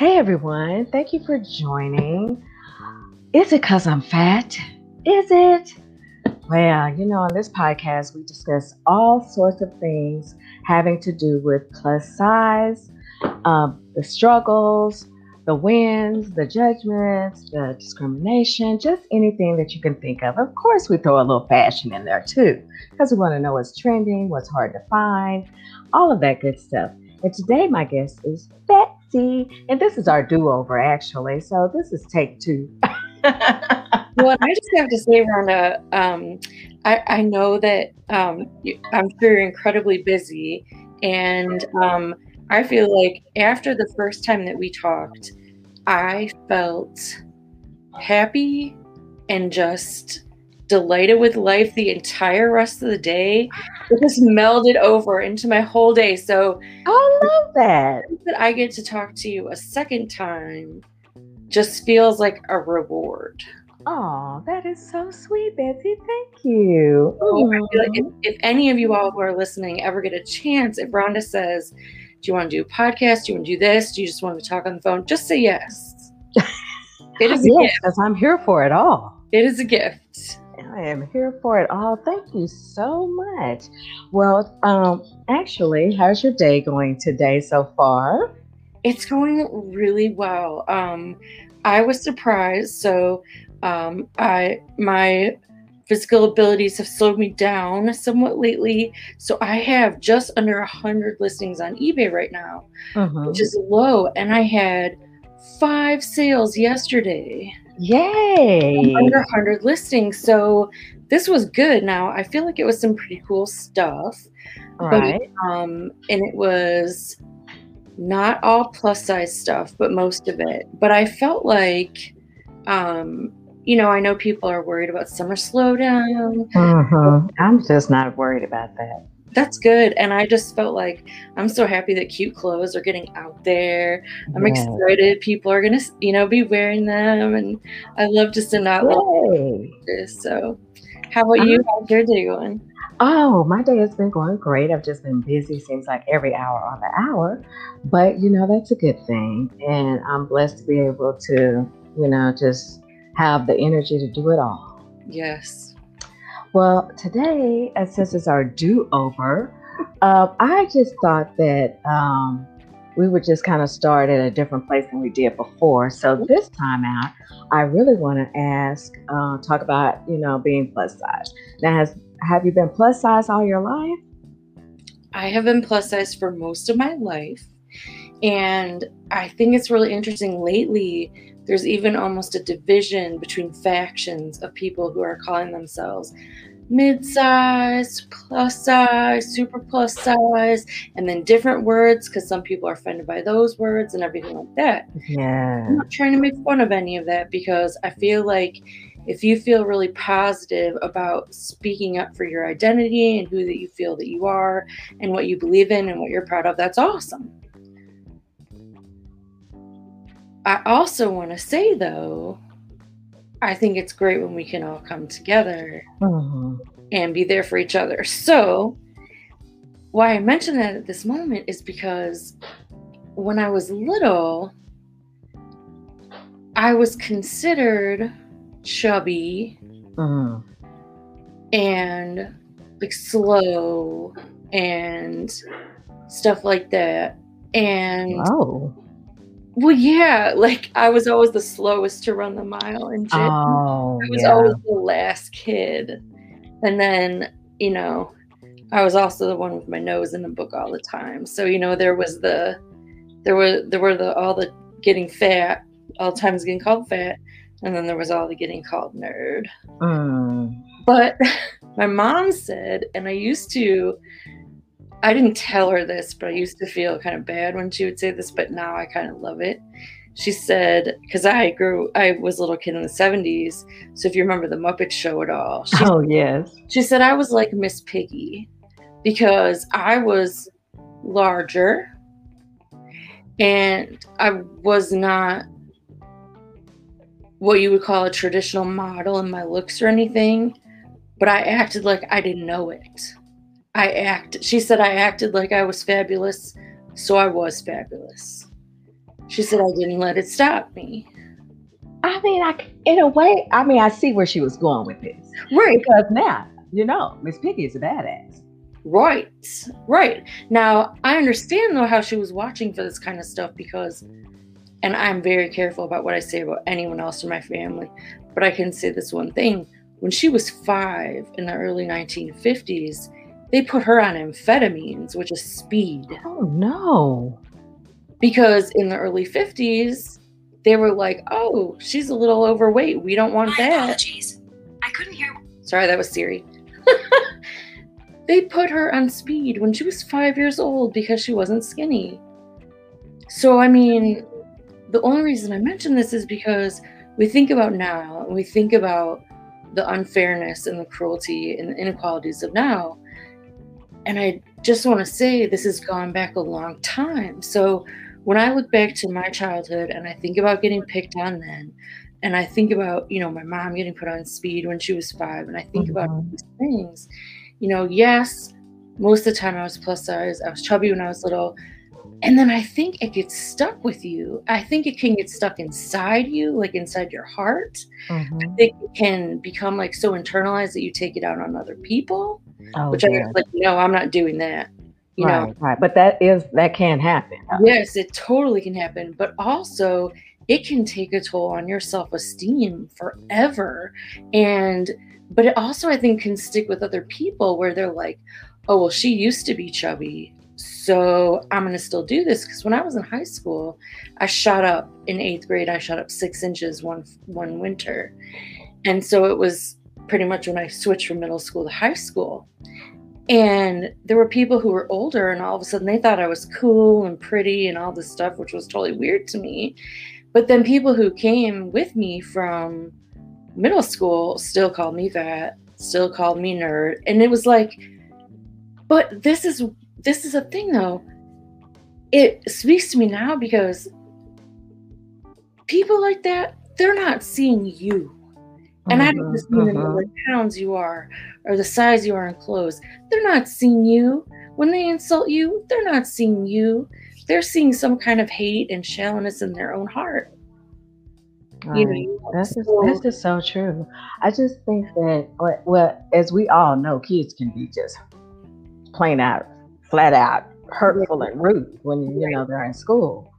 Hey everyone, thank you for joining. Is it because I'm fat? Is it? Well, you know, on this podcast, we discuss all sorts of things having to do with plus size, um, the struggles, the wins, the judgments, the discrimination, just anything that you can think of. Of course, we throw a little fashion in there too, because we want to know what's trending, what's hard to find, all of that good stuff. And today, my guest is Betsy, and this is our do over actually. So, this is take two. well, I just have to say, Rhonda, um, I, I, know that um, I'm sure you're incredibly busy, and um, I feel like after the first time that we talked, I felt happy and just delighted with life the entire rest of the day. It just melded over into my whole day. So I love that. That I get to talk to you a second time just feels like a reward. Oh, that is so sweet, Betsy. Thank you. Oh, I feel like if, if, any of you all who are listening ever get a chance, if Rhonda says, Do you want to do a podcast? Do you want to do this? Do you just want to talk on the phone? Just say yes. it is a yes, gift. Because I'm here for it all. It is a gift. I am here for it all. Thank you so much. Well, um, actually, how's your day going today so far? It's going really well. Um, I was surprised. So um, I my physical abilities have slowed me down somewhat lately. So I have just under a hundred listings on eBay right now, uh-huh. which is low. And I had five sales yesterday. Yay! Under 100 listings. So this was good. Now I feel like it was some pretty cool stuff. Right. But, um, and it was not all plus size stuff, but most of it. But I felt like um, you know, I know people are worried about summer slowdown. Mm-hmm. I'm just not worried about that. That's good. And I just felt like I'm so happy that cute clothes are getting out there. I'm yeah. excited. People are going to, you know, be wearing them. And I love to send out little So, how about you? Uh-huh. How's your day going? Oh, my day has been going great. I've just been busy, seems like every hour on the hour. But, you know, that's a good thing. And I'm blessed to be able to, you know, just have the energy to do it all. Yes. Well, today, since it's our do over, uh, I just thought that um, we would just kind of start at a different place than we did before. So this time out, I really want to ask, uh, talk about you know being plus size. Now, has have you been plus size all your life? I have been plus size for most of my life, and I think it's really interesting lately there's even almost a division between factions of people who are calling themselves mid size, plus size, super plus size, and then different words because some people are offended by those words and everything like that. Yeah. I'm not trying to make fun of any of that because I feel like if you feel really positive about speaking up for your identity and who that you feel that you are and what you believe in and what you're proud of, that's awesome. I also want to say, though, I think it's great when we can all come together mm-hmm. and be there for each other. So, why I mention that at this moment is because when I was little, I was considered chubby mm-hmm. and like slow and stuff like that. And oh well, yeah, like I was always the slowest to run the mile in gym. Oh, I was yeah. always the last kid. And then, you know, I was also the one with my nose in the book all the time. So, you know, there was the there were there were the all the getting fat, all the times getting called fat, and then there was all the getting called nerd. Mm. But my mom said, and I used to I didn't tell her this, but I used to feel kind of bad when she would say this, but now I kind of love it. She said, because I grew, I was a little kid in the 70s. So if you remember the Muppet Show at all, she, oh, yes. She said I was like Miss Piggy because I was larger and I was not what you would call a traditional model in my looks or anything, but I acted like I didn't know it. I act. She said I acted like I was fabulous, so I was fabulous. She said, I didn't let it stop me. I mean, I in a way, I mean, I see where she was going with this. Right. Because now, you know, Miss Piggy is a badass. Right. Right. Now, I understand though how she was watching for this kind of stuff because and I'm very careful about what I say about anyone else in my family, but I can say this one thing. When she was 5 in the early 1950s, they put her on amphetamines, which is speed. Oh no. Because in the early 50s, they were like, "Oh, she's a little overweight. We don't want My that." apologies. I couldn't hear. Sorry, that was Siri. they put her on speed when she was five years old because she wasn't skinny. So, I mean, the only reason I mention this is because we think about now and we think about the unfairness and the cruelty and the inequalities of now. And I just want to say this has gone back a long time. So, when I look back to my childhood and I think about getting picked on then, and I think about, you know, my mom getting put on speed when she was five, and I think about Mhm. these things, you know, yes, most of the time I was plus size, I was chubby when I was little. And then I think it gets stuck with you. I think it can get stuck inside you, like inside your heart. Mhm. I think it can become like so internalized that you take it out on other people, Oh, which I yeah. was like, no, I'm not doing that. You know, right, right. But that is that can happen. Yes, it totally can happen, but also it can take a toll on your self-esteem forever. And but it also I think can stick with other people where they're like, "Oh, well she used to be chubby, so I'm going to still do this because when I was in high school, I shot up in 8th grade, I shot up 6 inches one one winter. And so it was pretty much when I switched from middle school to high school. And there were people who were older, and all of a sudden they thought I was cool and pretty and all this stuff, which was totally weird to me. But then people who came with me from middle school still called me that, still called me nerd. And it was like, but this is this is a thing though. It speaks to me now because people like that, they're not seeing you. And I don't Mhm, just mean the number of pounds you are or the size you are in clothes. They're not seeing you. When they insult you, they're not seeing you. They're seeing some kind of hate and shallowness in their own heart. You Right. know, That's just, so- that's just so true. I just think that, well- well, as we all know, kids can be just plain out, flat out hurtful and rude when you know they're in school.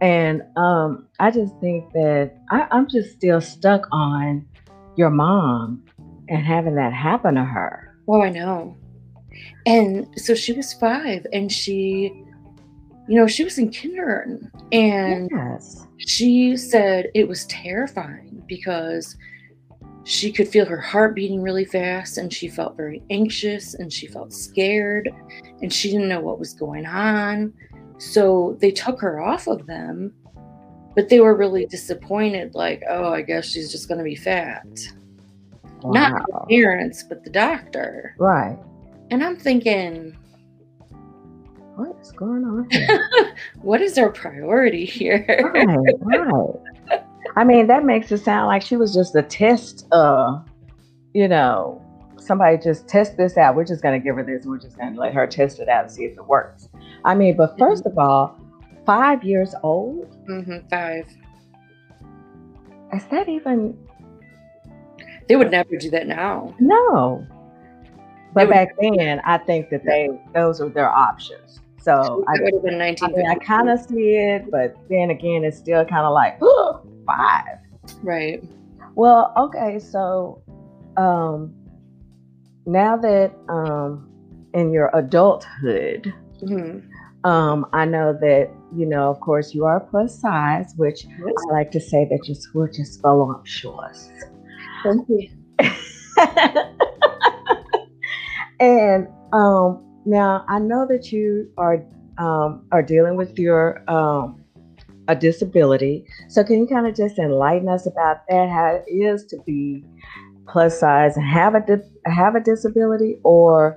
And um, I just think that I, I'm just still stuck on your mom and having that happen to her. Oh, I know. And so she was five and she, you know, she was in kindergarten and Yes. she said it was terrifying because she could feel her heart beating really fast and she felt very anxious and she felt scared and she didn't know what was going on. So they took her off of them, but they were really disappointed like, oh, I guess she's just going to be fat. Not the parents, but the doctor. Right. And I'm thinking, What is going on here? what is our priority here? right, right. I mean, that makes it sound like she was just a test. Uh, you know, somebody just test this out. We're just going to give her this. We're just going to let her test it out and see if it works. I mean, but 1st of all, five years old. hmm five. Is that even They would never do that now. no? But would- back then, I think that they those were their options. So I, would have been I mean, I kind of see it, but then again, it's still kind of like five. right. Well, okay, so um now that um in your adulthood, hmm um I know that you know, of course, you are plus size, which I like to say that your switch is voluptuous. Thank you. and um now I know that you are um are dealing with your um a disability. So can you kind of just enlighten us about that? How it is to be plus size and have a di- have a disability, or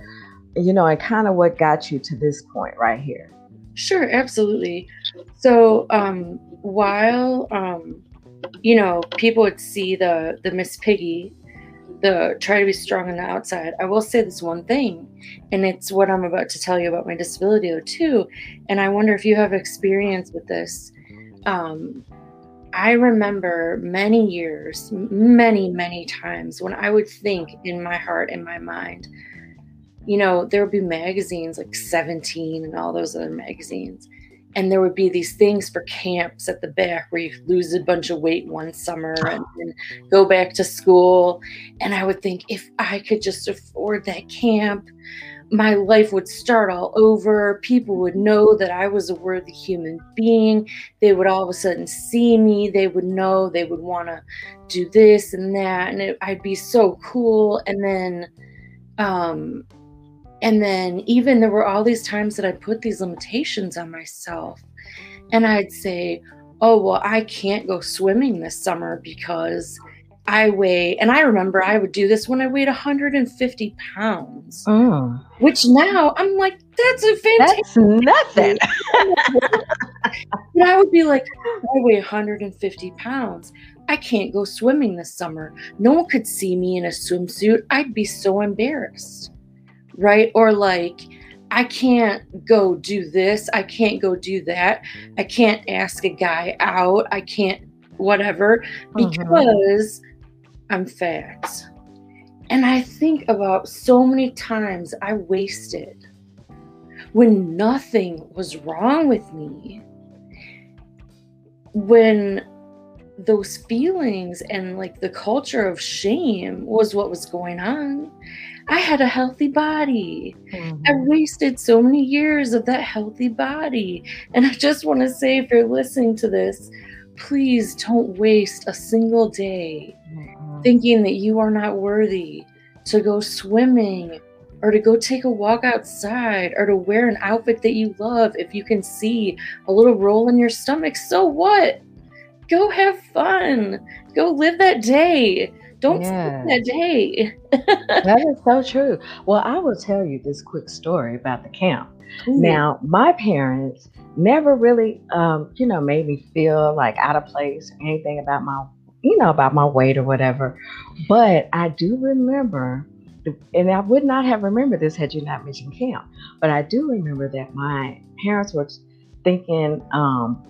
you know, and kind of what got you to this point right here. Sure, absolutely. So, um, while um, you know, people would see the the Miss Piggy, the try to be strong on the outside. I will say this one thing, and it's what I'm about to tell you about my disability too. And I wonder if you have experience with this. um, I remember many years, many, many times when I would think in my heart, in my mind, you know, there would be magazines like 17 and all those other magazines. And there would be these things for camps at the back where you lose a bunch of weight one summer and then go back to school. And I would think if I could just afford that camp, my life would start all over. People would know that I was a worthy human being. They would all of a sudden see me. They would know they would want to do this and that. And it, I'd be so cool. And then, um, and then even there were all these times that I put these limitations on myself. And I'd say, oh, well, I can't go swimming this summer because I weigh, and I remember I would do this when I weighed 150 pounds, Mm, which now I'm like, that's a fantastic. that's nothing. But I would be like, I weigh 150 pounds. I can't go swimming this summer. No one could see me in a swimsuit. I'd be so embarrassed. Right? Or like, I can't go do this. I can't go do that. I can't ask a guy out. I can't, whatever, Mhm. because I'm fat. And I think about so many times I wasted when nothing was wrong with me. When those feelings and like the culture of shame was what was going on. I had a healthy body. I Mhm. wasted so many years of that healthy body. And I just want to say, if you're listening to this, please don't waste a single day Mhm. thinking that you are not worthy to go swimming or to go take a walk outside or to wear an outfit that you love. If you can see a little roll in your stomach, so what? Go have fun. Go live that day. Don't skip that day. That is so true. Well, I will tell you this quick story about the camp. Ooh, Now, my parents never really, um, you know, made me feel like out of place or anything about my, you know, about my weight or whatever. But I do remember, and I would not have remembered this had you not mentioned camp. But I do remember that my parents were thinking, um,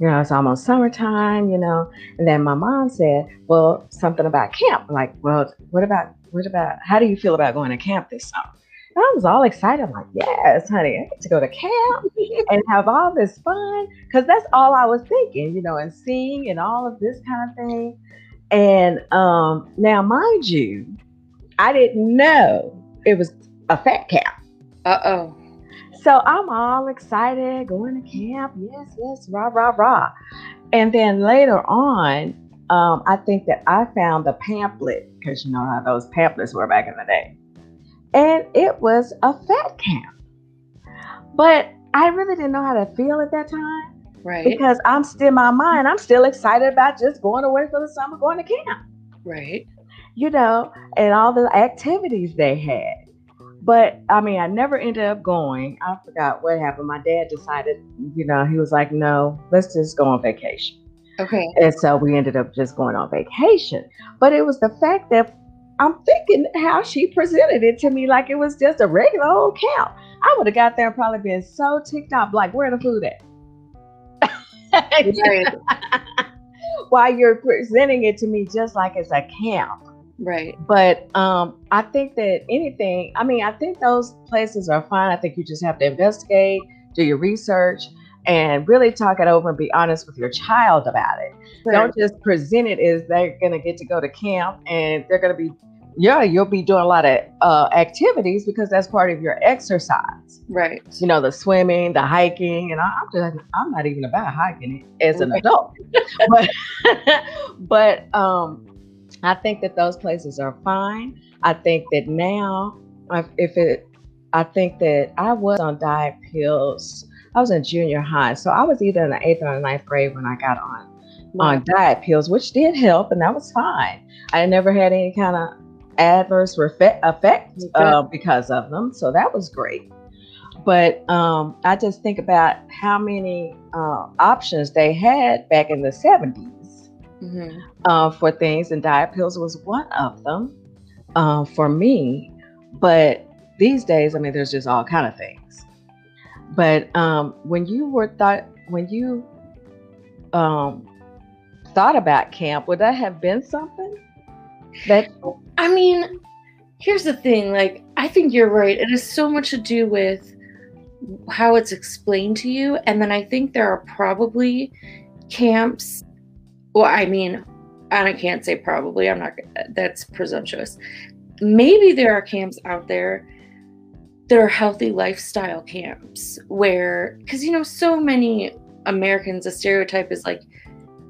you know, it's almost summertime, you know, and then my mom said, well, something about camp. Like, well, what about, what about, how do you feel about going to camp this summer? And I was all excited, I'm like, yes, honey, I get to go to camp and have all this fun. Cause that's all I was thinking, you know, and seeing and all of this kind of thing. And um, now, mind you, I didn't know it was a fat camp. Uh oh. So I'm all excited, going to camp. Yes, yes, rah, rah, rah. And then later on, um, I think that I found the pamphlet, because you know how those pamphlets were back in the day. And it was a fat camp. But I really didn't know how to feel at that time Right. because I'm still in my mind, I'm still excited about just going away for the summer, going to camp right. you know, and all the activities they had. But I mean, I never ended up going. I forgot what happened. My dad decided, you know, he was like, no, let's just go on vacation. Okay. And so we ended up just going on vacation. But it was the fact that I'm thinking how she presented it to me like it was just a regular old camp. I would have got there and probably been so ticked off, like, where the food at? While you're presenting it to me just like it's a camp. Right. But um, I think that anything, I mean, I think those places are fine. I think you just have to investigate, do your research, and really talk it over and be honest with your child about it. Don't just present it as they're going to get to go to camp and they're going to be, yeah, you'll be doing a lot of uh, activities because that's part of your exercise. Right. You know, the swimming, the hiking, and I'm just, I'm not even about hiking as an adult. but, but um, I think that those places are fine. I think that now, if- it, I think that I was on diet pills. I was in junior high, so I was either in the eighth or the ninth grade when I got on on diet pills, which did help, and that was fine. I never had any kind of adverse refe- effect uh, because of them, so that was great. But um, I just think about how many uh, options they had back in the 70s hmm uh, for things, and diet pills was one of them uh, for me. But these days, I mean, there's just all kind of things. But um, when you were thought, when you um, thought about camp, would that have been something that? I mean, here's the thing. Like, I think you're right. It has so much to do with how it's explained to you, and then I think there are probably camps. Well, I mean, I can't say probably. I'm not. That's presumptuous. Maybe there are camps out there that are healthy lifestyle camps where, because you know, so many Americans, the stereotype is like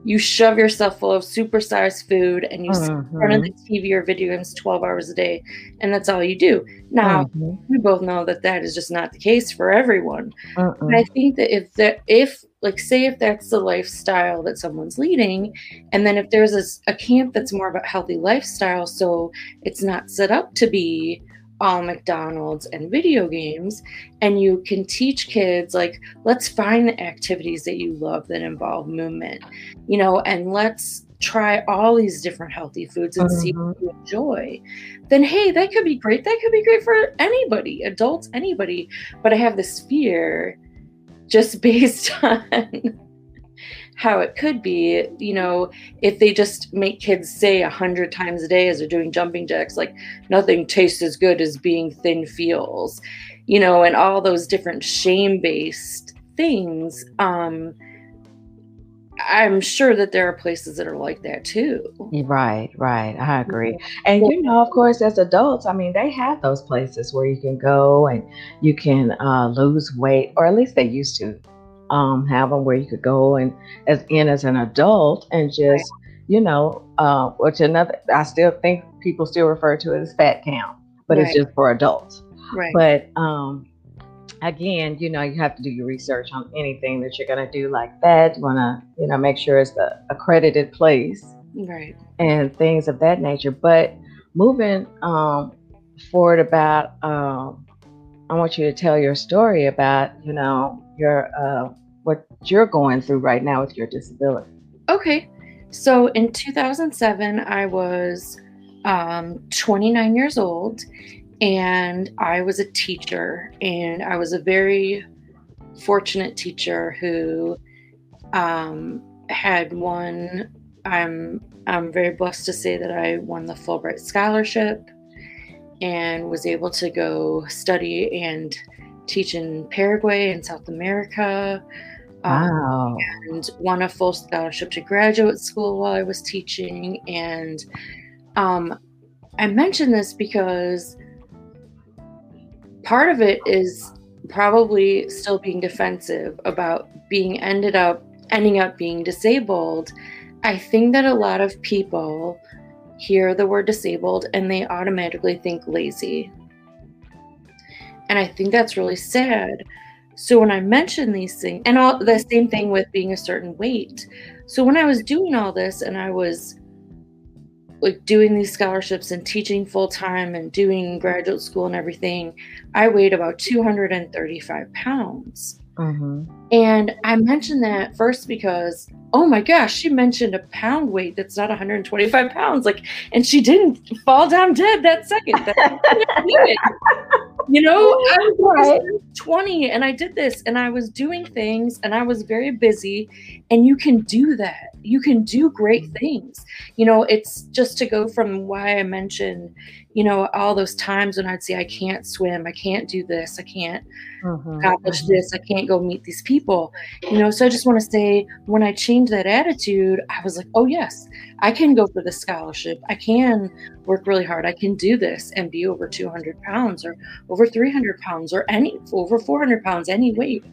you shove yourself full of supersized food and you sit in front of the Mhm. TV or video games 12 hours a day, and that's all you do. Now, Mhm. we both know that that is just not the case for everyone. Mm-mm. And I think that if that if like say if that's the lifestyle that someone's leading, and then if there's a camp that's more about healthy lifestyle, so it's not set up to be all McDonald's and video games, and you can teach kids like let's find the activities that you love that involve movement, you know, and let's try all these different healthy foods and see what mm-hmm. you enjoy. Then hey that could be great. That could be great for anybody adults anybody. But I have this fear just based on how it could be, you know, if they just make kids say a hundred times a day as they're doing jumping jacks, like nothing tastes as good as being thin feels, you know, and all those different shame based things. Um, I'm sure that there are places that are like that too. Right, right. I agree. And you know, of course, as adults, I mean, they have those places where you can go and you can uh, lose weight, or at least they used to um, have them where you could go and as in as an adult and just, you know, uh, which another, I still think people still refer to it as fat camp, but it's just for adults. Right. But um, again, you know, you have to do your research on anything that you're going to do like that. You want to, you know, make sure it's the accredited place right. and things of that nature. But moving um, forward about, um, I want you to tell your story about, you know, your uh, what you're going through right now with your disability. Okay. So in 2007, I was um, 29 years old and I was a teacher. And I was a very fortunate teacher who um, had won. I'm, I'm very blessed to say that I won the Fulbright Scholarship and was able to go study and teach in Paraguay and South America. Um, Wow. and won a full scholarship to graduate school while I was teaching. And um, I mention this because part of it is probably still being defensive about being ended up ending up being disabled. I think that a lot of people hear the word disabled and they automatically think lazy. And I think that's really sad. So when I mention these things, and all the same thing with being a certain weight. So when I was doing all this and I was like doing these scholarships and teaching full time and doing graduate school and everything, I weighed about 235 pounds. hmm And I mentioned that first because, oh my gosh, she mentioned a pound weight that's not 125 pounds. Like, and she didn't fall down dead that second. That- you know, I was Right. 20 and I did this and I was doing things and I was very busy. And you can do that. You can do great things. You know, it's just to go from why I mentioned, you know, all those times when I'd say, I can't swim, I can't do this, I can't Mhm. accomplish this. I can't go meet these people. You know, so I just want to say when I changed that attitude, I was like, oh, yes, I can go for the scholarship. I can work really hard. I can do this and be over 200 pounds or over 300 pounds or any over 400 pounds, any weight.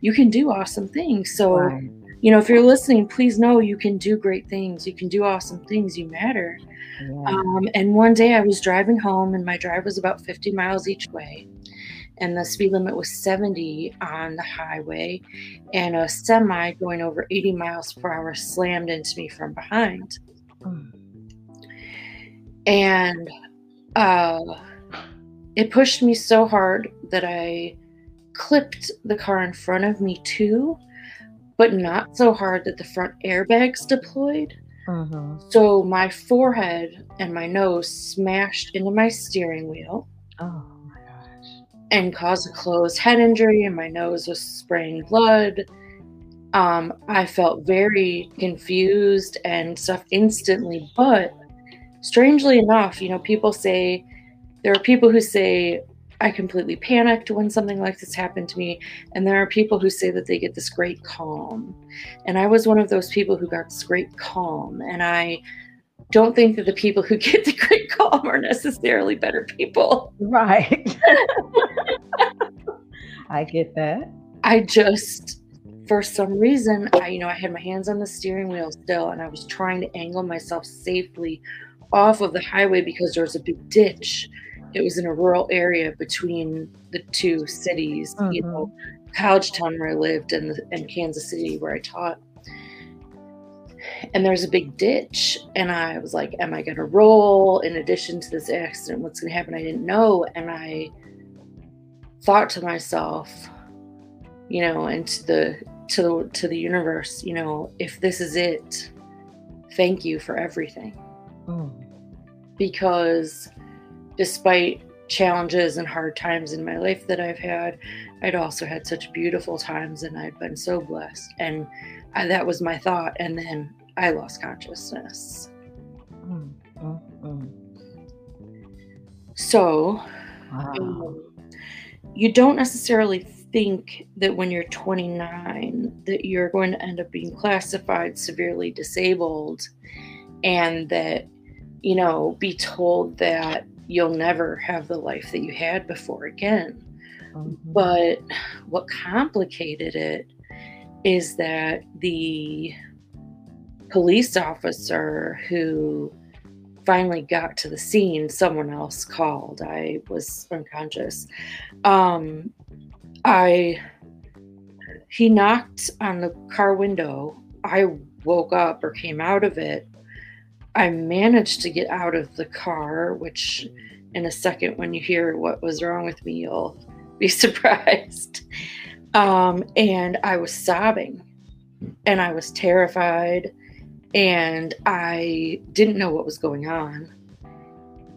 You can do awesome things. So, Right. You know, if you're listening, please know you can do great things. You can do awesome things. You matter. Yeah. Um, and one day I was driving home, and my drive was about 50 miles each way. And the speed limit was 70 on the highway. And a semi going over 80 miles per hour slammed into me from behind. Mm. And uh, it pushed me so hard that I clipped the car in front of me too, but not so hard that the front airbags deployed. Mhm. So my forehead and my nose smashed into my steering wheel Oh my gosh. and caused a closed head injury, and my nose was spraying blood. um, I felt very confused and stuff instantly. But strangely enough, you know, people say there are people who say I completely panicked when something like this happened to me. And there are people who say that they get this great calm. And I was one of those people who got this great calm. And I don't think that the people who get the great calm are necessarily better people. Right. I get that. I just for some reason, I you know, I had my hands on the steering wheel still and I was trying to angle myself safely off of the highway because there was a big ditch. It was in a rural area between the two cities, mm-hmm. you know, College Town where I lived and, the, and Kansas City where I taught. And there's a big ditch, and I was like, "Am I going to roll?" In addition to this accident, what's going to happen? I didn't know, and I thought to myself, you know, and to the to the to the universe, you know, if this is it, thank you for everything. Mm. Because despite challenges and hard times in my life that I've had, I'd also had such beautiful times and I'd been so blessed. And I, that was my thought. And then I lost consciousness. Mm, mm, mm. So, wow. um, you don't necessarily think that when you're 29 that you're going to end up being classified severely disabled and that you know be told that you'll never have the life that you had before again mm-hmm. but what complicated it is that the police officer who finally got to the scene someone else called i was unconscious um, I he knocked on the car window. I woke up or came out of it. I managed to get out of the car, which in a second, when you hear what was wrong with me, you'll be surprised. Um, and I was sobbing and I was terrified and I didn't know what was going on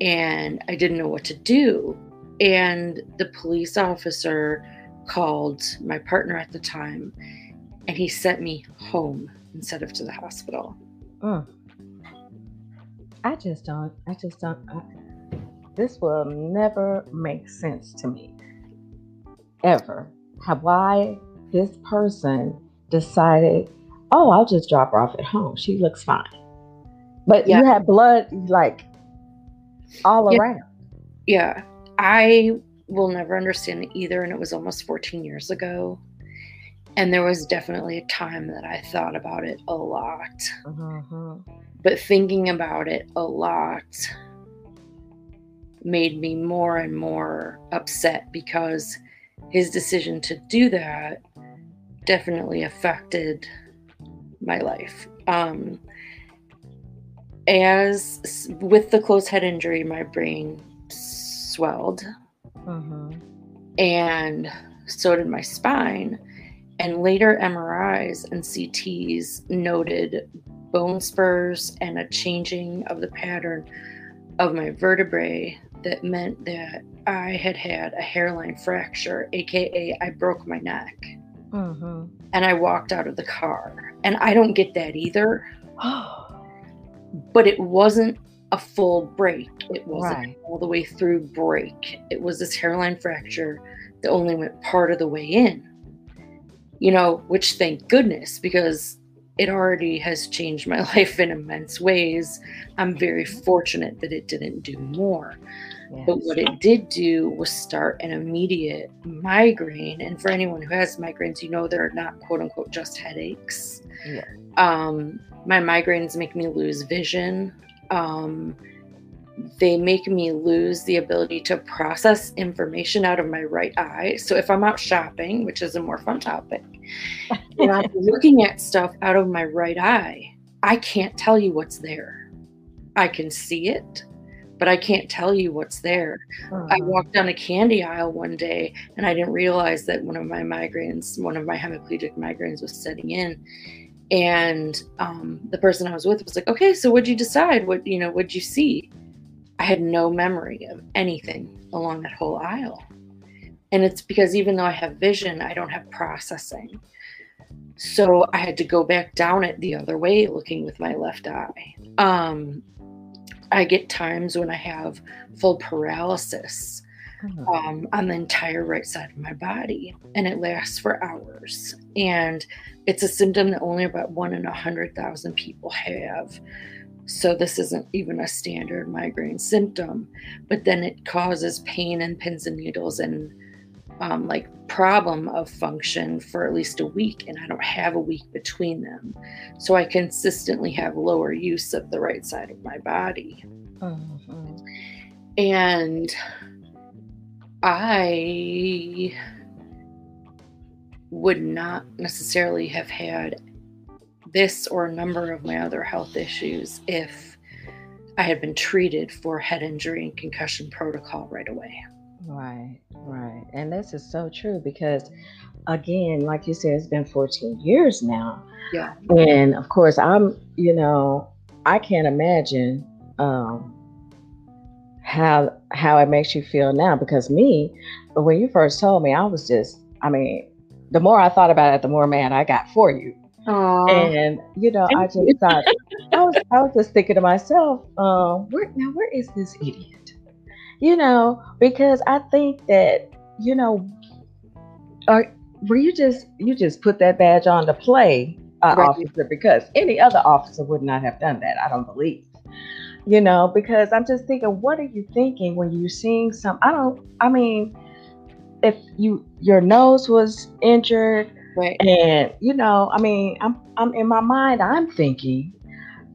and I didn't know what to do. And the police officer called my partner at the time and he sent me home instead of to the hospital. Mm. I just don't, I just don't, I, this will never make sense to me. Ever. How, why this person decided, oh, I'll just drop her off at home. She looks fine. But yeah. you had blood like all yeah. around. Yeah. I will never understand either. And it was almost 14 years ago. And there was definitely a time that I thought about it a lot. Mm-hmm. But thinking about it a lot made me more and more upset because his decision to do that definitely affected my life. Um, as with the closed head injury, my brain swelled Mm-hmm. And so did my spine. And later MRIs and CTs noted bone spurs and a changing of the pattern of my vertebrae that meant that I had had a hairline fracture, aka I broke my neck. Mm-hmm. And I walked out of the car. And I don't get that either. but it wasn't a full break. It wasn't right. all the way through break. It was this hairline fracture that only went part of the way in. You know, which thank goodness because it already has changed my life in immense ways. I'm very fortunate that it didn't do more. Yes. But what it did do was start an immediate migraine. And for anyone who has migraines, you know they're not quote unquote just headaches. Yeah. Um, my migraines make me lose vision um, they make me lose the ability to process information out of my right eye. So if I'm out shopping, which is a more fun topic, and I'm looking at stuff out of my right eye, I can't tell you what's there. I can see it, but I can't tell you what's there. Uh-huh. I walked down a candy aisle one day and I didn't realize that one of my migraines, one of my hemiplegic migraines was setting in and um, the person I was with was like, "Okay, so what'd you decide? What you know? What'd you see?" I had no memory of anything along that whole aisle, and it's because even though I have vision, I don't have processing. So I had to go back down it the other way, looking with my left eye. Um, I get times when I have full paralysis Oh. um, on the entire right side of my body, and it lasts for hours. And it's a symptom that only about one in a hundred thousand people have. So this isn't even a standard migraine symptom, but then it causes pain and pins and needles and um, like problem of function for at least a week, and I don't have a week between them. So I consistently have lower use of the right side of my body. Mhm. And I would not necessarily have had this or a number of my other health issues if I had been treated for head injury and concussion protocol right away. Right, right. And this is so true because, again, like you said, it's been 14 years now. Yeah. And of course, I'm, you know, I can't imagine um, how how it makes you feel now because me, when you first told me, I was just, I mean, the more I thought about it, the more mad I got for you. And you know, I just thought I was I was just thinking to myself, um, where now where is this idiot? You know, because I think that, you know, are were you just you just put that badge on to play uh, Right. officer because any other officer would not have done that, I don't believe. You know, because I'm just thinking, what are you thinking when you're seeing some I don't I mean, if you your nose was injured right. and you know, I mean, I'm I'm in my mind, I'm thinking.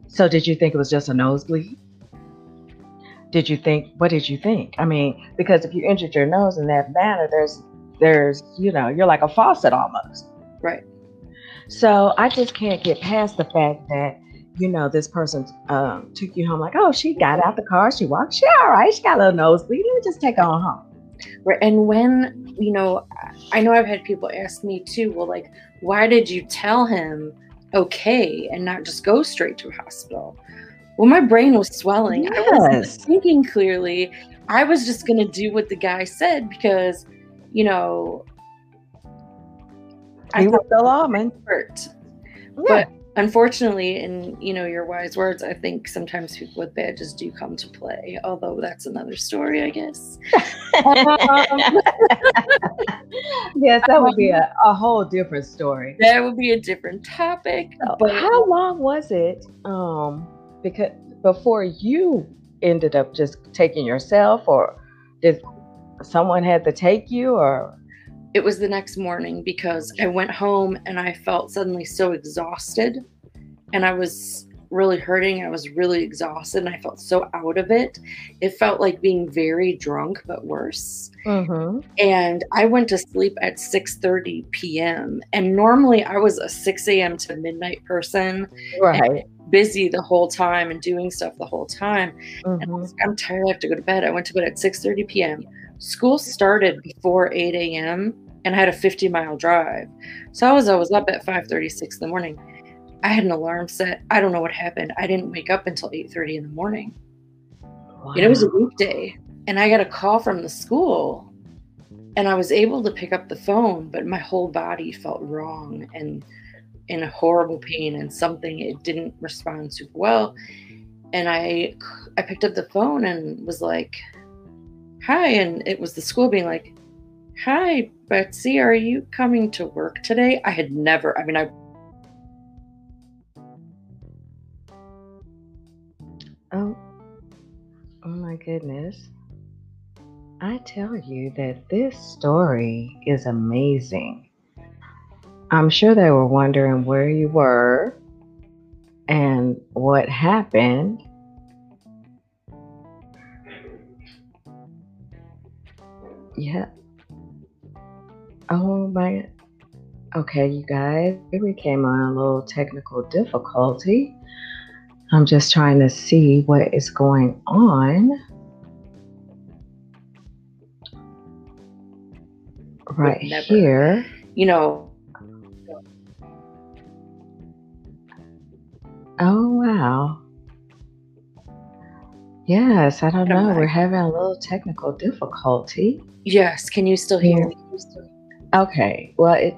So did you think it was just a nosebleed? Did you think what did you think? I mean, because if you injured your nose in that manner, there's there's you know, you're like a faucet almost. Right. So I just can't get past the fact that you know this person um, took you home like, oh, she got out the car, she walked, she all right, she got a little nosebleed. Let me just take her on home. And when, you know, I know I've had people ask me too, well, like, why did you tell him okay and not just go straight to a hospital? Well, my brain was swelling. I wasn't thinking clearly. I was just going to do what the guy said because, you know, I was the lawman. it hurt. Yeah. But unfortunately, in you know your wise words, I think sometimes people with badges do come to play. Although that's another story, I guess. Um, yes, that would be a, a whole different story. that would be a different topic. But how long was it um because before you ended up just taking yourself or did someone had to take you or it was the next morning because I went home and I felt suddenly so exhausted and I was really hurting. I was really exhausted and I felt so out of it. It felt like being very drunk, but worse. mm-hmm. And I went to sleep at 6:30 p.m. And normally I was a 6 a.m. to midnight person, right busy the whole time and doing stuff the whole time. And I Mhm. was like, I'm tired. I have to go to bed. I went to bed at 6:30 p.m. School started before 8 a.m. and I had a 50 mile drive. So I was I was up at 5:36 in the morning. I had an alarm set. I don't know what happened. I didn't wake up until 8:30 in the morning. And it was a weekday, and I got a call from the school, and I was able to pick up the phone, but my whole body felt wrong and in a horrible pain and something it didn't respond super well. And I I picked up the phone and was like, "Hi," and it was the school being like, "Hi, Betsy, are you coming to work today?" I had never. I mean, I oh oh my goodness i tell you that this story is amazing i'm sure they were wondering where you were and what happened yeah oh my okay you guys we came on a little technical difficulty i'm just trying to see what is going on right never. here you know, Oh wow. Yes, I don't know. We're having a little technical difficulty. yes. Can you still hear Yeah. me? Okay. Well, it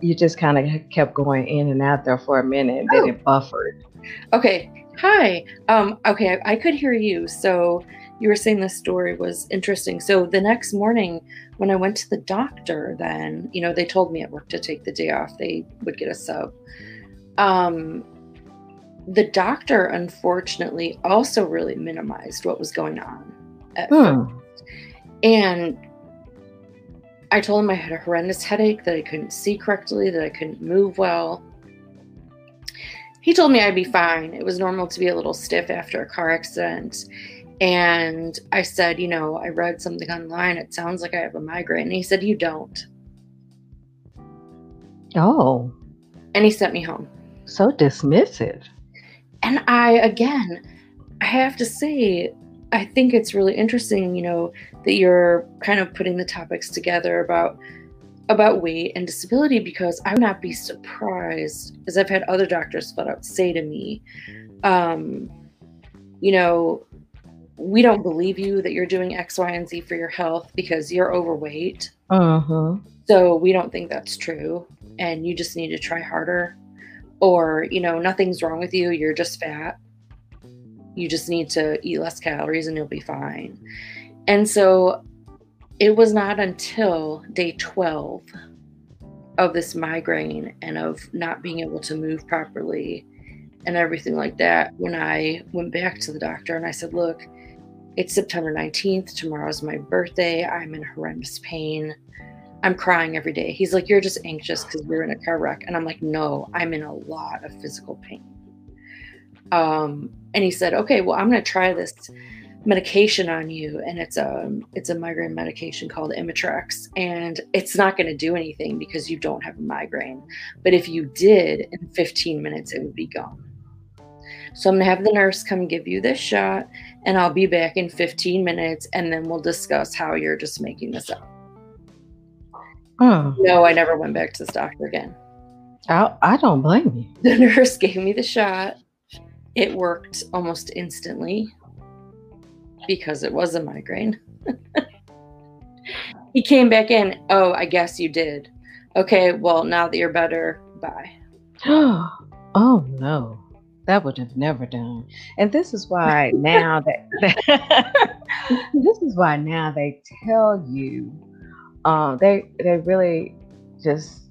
you just kind of kept going in and out there for a minute, and then Oh. it buffered. Okay. Hi. Um, okay, I, I could hear you. So you were saying this story was interesting. So the next morning when I went to the doctor, then, you know, they told me at work to take the day off. They would get a sub. Um the doctor unfortunately also really minimized what was going on at Hmm. and I told him I had a horrendous headache, that I couldn't see correctly, that I couldn't move well. He told me I'd be fine. It was normal to be a little stiff after a car accident. And I said, you know, I read something online. It sounds like I have a migraine. And he said, You don't. Oh, And he sent me home. so dismissive. and I again, I have to say, I think it's really interesting, you know, that you're kind of putting the topics together about about weight and disability because I would not be surprised, as I've had other doctors flat out say to me, um, you know, we don't believe you that you're doing X, Y, and Z for your health because you're overweight. Mm-hmm. So we don't think that's true. And you just need to try harder. Or, you know, nothing's wrong with you. You're just fat. You just need to eat less calories and you'll be fine. And so it was not until day 12 of this migraine and of not being able to move properly and everything like that when I went back to the doctor and I said, Look, it's September 19th. Tomorrow's my birthday. I'm in horrendous pain. I'm crying every day. He's like, You're just anxious because you're in a car wreck. And I'm like, No, I'm in a lot of physical pain. Um, and he said, Okay, well, I'm gonna try this medication on you. And it's a it's a migraine medication called Imitrex. And it's not gonna do anything because you don't have a migraine. But if you did, in 15 minutes it would be gone. So I'm gonna have the nurse come give you this shot, and I'll be back in 15 minutes, and then we'll discuss how you're just making this up. Hmm. No, I never went back to this doctor again. I, I don't blame you. The nurse gave me the shot. It worked almost instantly because it was a migraine. he came back in. Oh, I guess you did. Okay, well, now that you're better, bye. oh no, that would have never done. And this is why now that this is why now they tell you, um, they they really just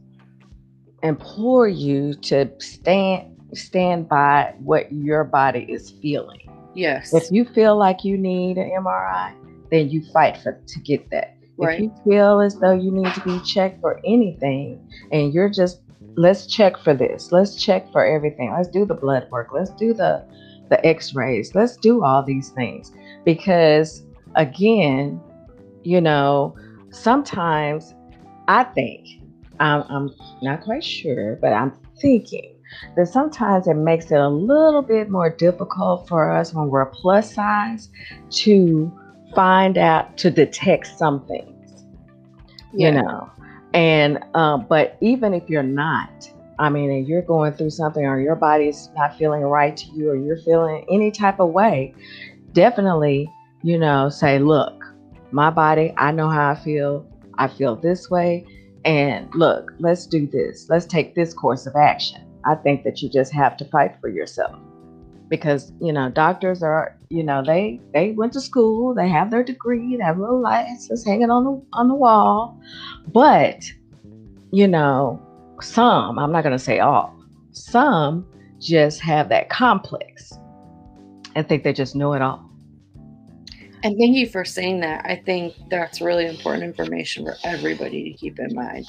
implore you to stand stand by what your body is feeling. Yes. If you feel like you need an MRI, then you fight for to get that. Right. If you feel as though you need to be checked for anything and you're just let's check for this. Let's check for everything. Let's do the blood work. Let's do the the x-rays. Let's do all these things because again, you know, sometimes I think I'm, I'm not quite sure, but I'm thinking that sometimes it makes it a little bit more difficult for us when we're plus size to find out to detect some things Yeah. you know? And um, but even if you're not i mean and you're going through something or your body's not feeling right to you or you're feeling any type of way definitely you know say look my body i know how i feel. I feel this way. And look let's do this. Let's take this course of action i think that you just have to fight for yourself because you know doctors are you know they they went to school they have their degree they have little licenses hanging on the on the wall but you know some i'm not going to say all some just have that complex and think they just know it all And thank you for saying that. I think that's really important information for everybody to keep in mind.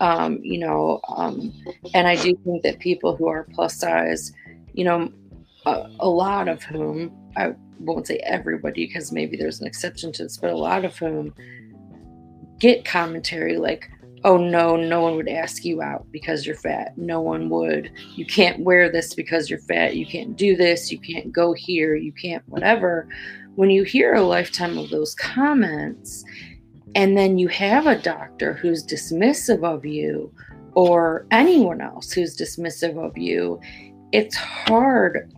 Um, you know, um, and I do think that people who are plus size, you know, a, a lot of whom, I won't say everybody because maybe there's an exception to this, but a lot of whom get commentary like, oh no, no one would ask you out because you're fat. No one would. You can't wear this because you're fat. You can't do this. You can't go here. You can't whatever when you hear a lifetime of those comments and then you have a doctor who's dismissive of you or anyone else who's dismissive of you it's hard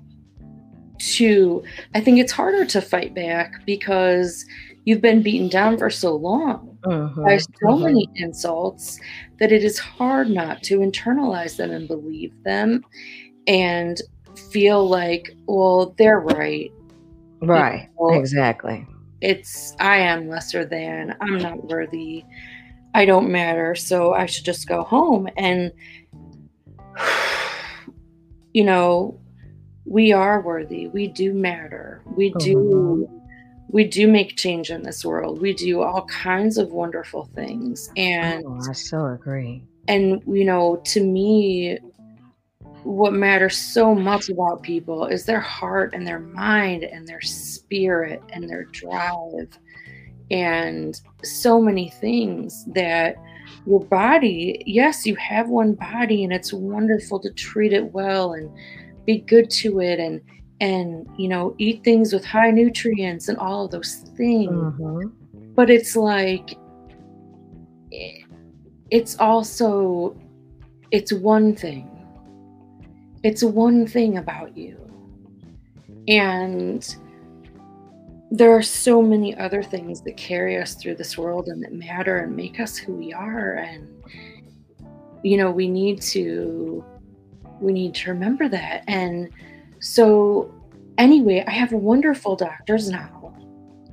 to i think it's harder to fight back because you've been beaten down for so long Mhm, by so mhm. many insults that it is hard not to internalize them and believe them and feel like, well, they're right. Right. know, Exactly. It's, I am lesser than, I'm not worthy, I don't matter, so I should just go home. And, you know, we are worthy, we do matter, we do. Mm-hmm. We do make change in this world. We do all kinds of wonderful things. And Oh, I so agree. and you know to me what matters so much about people is their heart and their mind and their spirit and their drive and so many things that your body yes you have one body and it's wonderful to treat it well and be good to it and and you know eat things with high nutrients and all of those things Mhm. but it's like it's also it's one thing it's one thing about you. And there are so many other things that carry us through this world and that matter and make us who we are. And you know we need to we need to remember that. And so anyway i have wonderful doctors now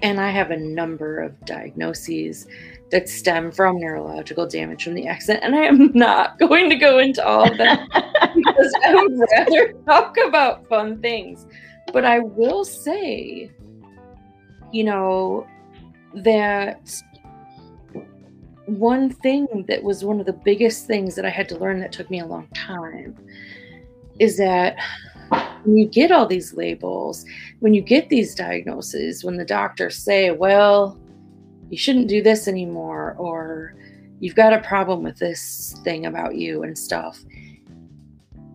and i have a number of diagnoses that stem from neurological damage from the accident and i am not going to go into all of that because i would rather talk about fun things. But i will say you know that one thing that was one of the biggest things that I had to learn that took me a long time is that when you get all these labels, when you get these diagnoses, when the doctors say, well, you shouldn't do this anymore, or you've got a problem with this thing about you and stuff,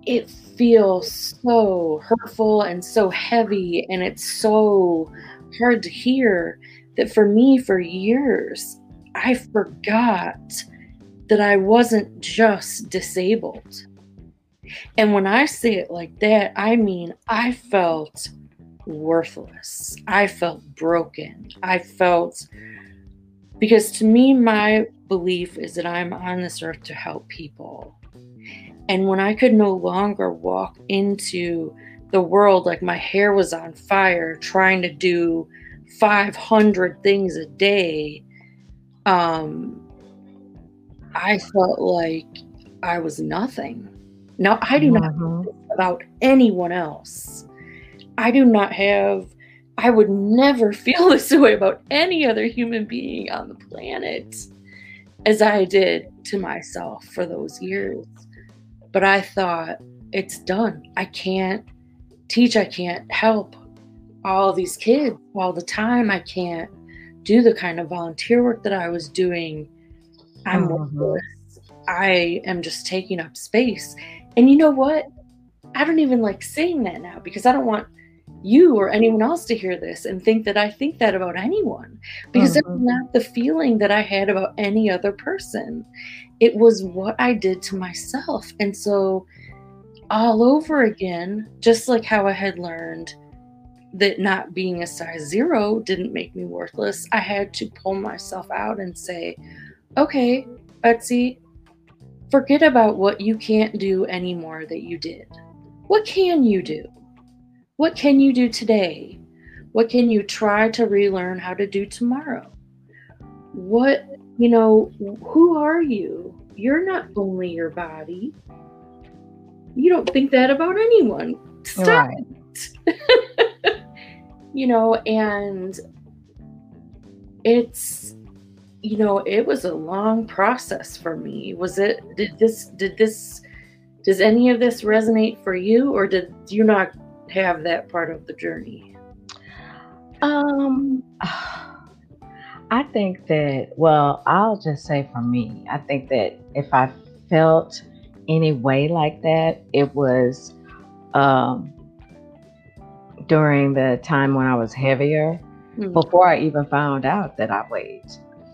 it feels so hurtful and so heavy, and it's so hard to hear that for me, for years, I forgot that I wasn't just disabled. And when I say it like that, I mean I felt worthless. I felt broken. I felt because to me, my belief is that I'm on this earth to help people. And when I could no longer walk into the world like my hair was on fire, trying to do 500 things a day, um, I felt like I was nothing. Now, I do not Mhm. about anyone else. I do not have, I would never feel this way about any other human being on the planet as I did to myself for those years. But I thought, it's done. I can't teach, I can't help all these kids all the time. I can't do the kind of volunteer work that I was doing. I'm Mhm. worthless. I am just taking up space. And you know what? I don't even like saying that now because I don't want you or anyone else to hear this and think that I think that about anyone because it's Mhm. not the feeling that I had about any other person. It was what I did to myself. And so, all over again, just like how I had learned that not being a size zero didn't make me worthless, I had to pull myself out and say, okay, Betsy, forget about what you can't do anymore that you did. What can you do? What can you do today? What can you try to relearn how to do tomorrow? What, you know, who are you? You're not only your body. You don't think that about anyone. Stop Right. you know, and it's you know, it was a long process for me. Was it did this did this does any of this resonate for you or did you not have that part of the journey? Um, I think that, well, I'll just say for me, I think that if I felt any way like that, it was um, during the time when I was heavier, Hmm. before I even found out that I weighed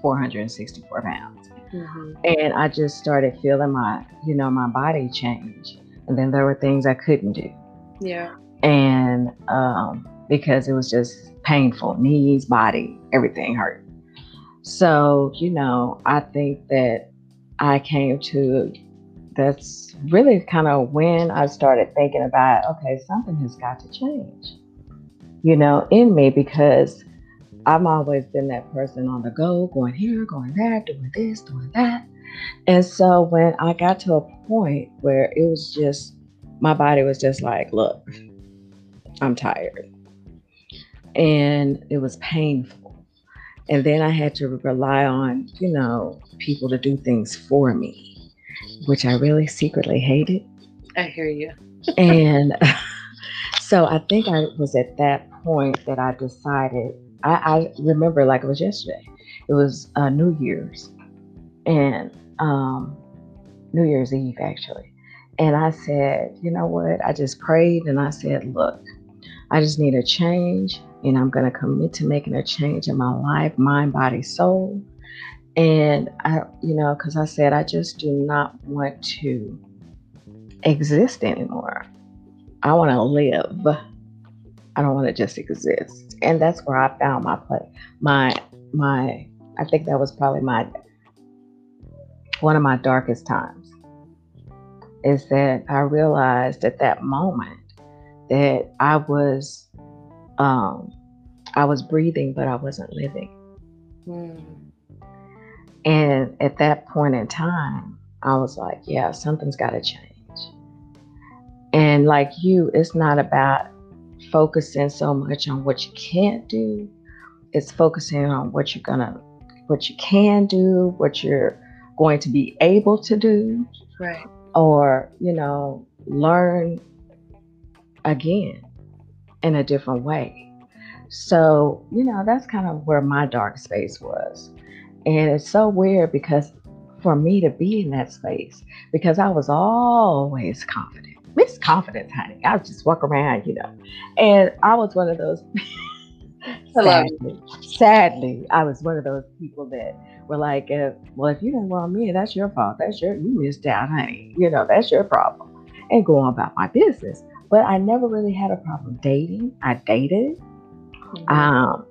464 pounds. Mhm. And I just started feeling my, you know, my body change. And then there were things I couldn't do. Yeah. And um, because it was just painful knees, body, everything hurt. So, you know, I think that I came to that's really kind of when I started thinking about okay, something has got to change, you know, in me because I've always been that person on the go, going here, going there, doing this, doing that. And so when I got to a point where it was just, my body was just like, look, I'm tired. And it was painful. And then I had to rely on, you know, people to do things for me, which I really secretly hated. I hear you. and so I think I was at that point that I decided, I, I remember like it was yesterday. It was uh, New Year's and um, New Year's Eve actually. And I said, you know what? I just prayed and I said, look, I just need a change and I'm going to commit to making a change in my life, mind, body, soul. And I, you know, because I said, I just do not want to exist anymore. I want to live. I don't want to just exist. And that's where I found my place. My, my, I think that was probably my, one of my darkest times is that I realized at that moment that I was um, I was breathing, but I wasn't living. Mm. And at that point in time, I was like, yeah, something's got to change. And like you, it's not about focusing so much on what you can't do. It's focusing on what you're gonna, what you can do, what you're going to be able to do, right? Or you know, learn again in a different way. So, you know, that's kind of where my dark space was. And it's so weird because for me to be in that space, because I was always confident. Miss Confidence, honey. I would just walk around, you know. And I was one of those sadly, sadly, I was one of those people that were like, well, if you didn't want me, that's your fault. That's your you missed out, honey. You know, that's your problem. And go on about my business. But I never really had a problem dating. I dated. Um,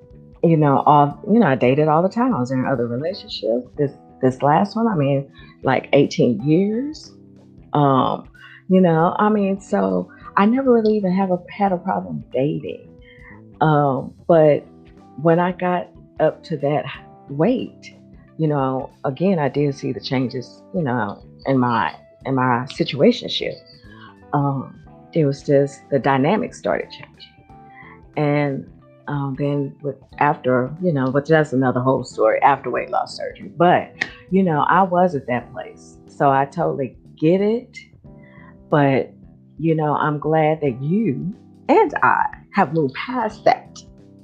you know, all you know, I dated all the time. I was in other relationships. This this last one, I mean, like 18 years. Um, you know, I mean, so I never really even have a had a problem dating. Um, but when I got up to that weight, you know, again, I did see the changes, you know, in my in my situationship. Um, it was just the dynamics started changing. And um, then with, after, you know, but that's another whole story after weight loss surgery. But, you know, I was at that place. So I totally get it. But, you know, I'm glad that you and I have moved past that.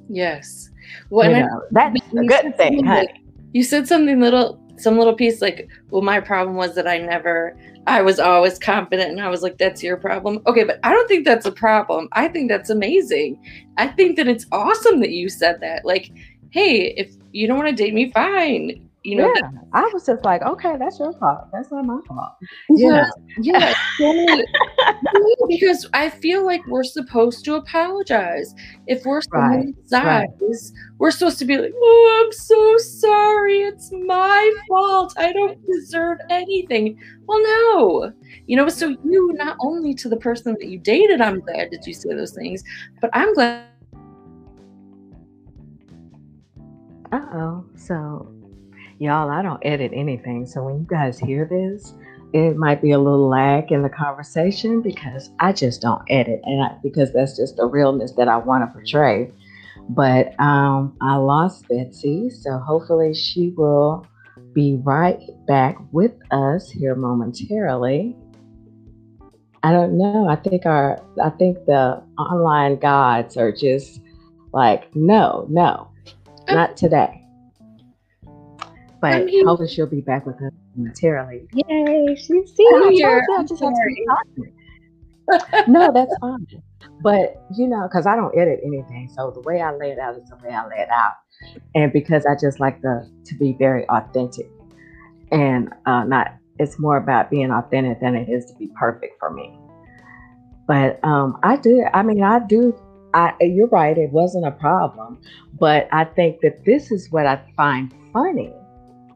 Yes. Well, you know, that's a good thing, honey. You said something little, some little piece like, well, my problem was that I never I was always confident and I was like, that's your problem. Okay, but I don't think that's a problem. I think that's amazing. I think that it's awesome that you said that. Like, hey, if you don't want to date me, fine you know yeah, that, i was just like okay that's your fault. That's not my fault. Yeah yeah because i feel like we're supposed to apologize. If we're right, size right. we're supposed to be like oh i'm so sorry. It's my fault. I don't deserve anything. Well no. You know so you not only to the person that you dated i'm glad that you say those things but i'm glad uh-oh so Y'all, I don't edit anything. So when you guys hear this, it might be a little lag in the conversation because I just don't edit, and I, because that's just the realness that I want to portray. But um, I lost Betsy, so hopefully she will be right back with us here momentarily. I don't know. I think our I think the online gods are just like, no, no, not today. But hopefully she'll be back with us momentarily. Yay, she's here. I just have to no, that's fine. But you know, because I don't edit anything, so the way I lay it out is the way I lay it out, and because I just like the to be very authentic, and uh, not. It's more about being authentic than it is to be perfect for me. But um, I do. I mean, I do. I, you're right, it wasn't a problem. But I think that this is what I find funny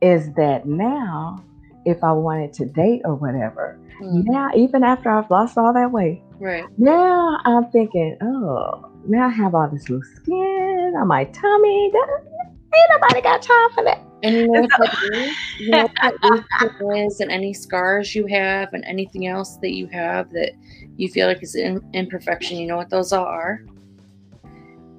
is that now, if I wanted to date or whatever, Mm. now, even after I've lost all that weight, Right. now I'm thinking, oh, now I have all this loose skin on my tummy. Ain't nobody got time for that. And you know what that is? You know what that is, and any scars you have, and anything else that you have that you feel like is in, imperfection. You know what those are?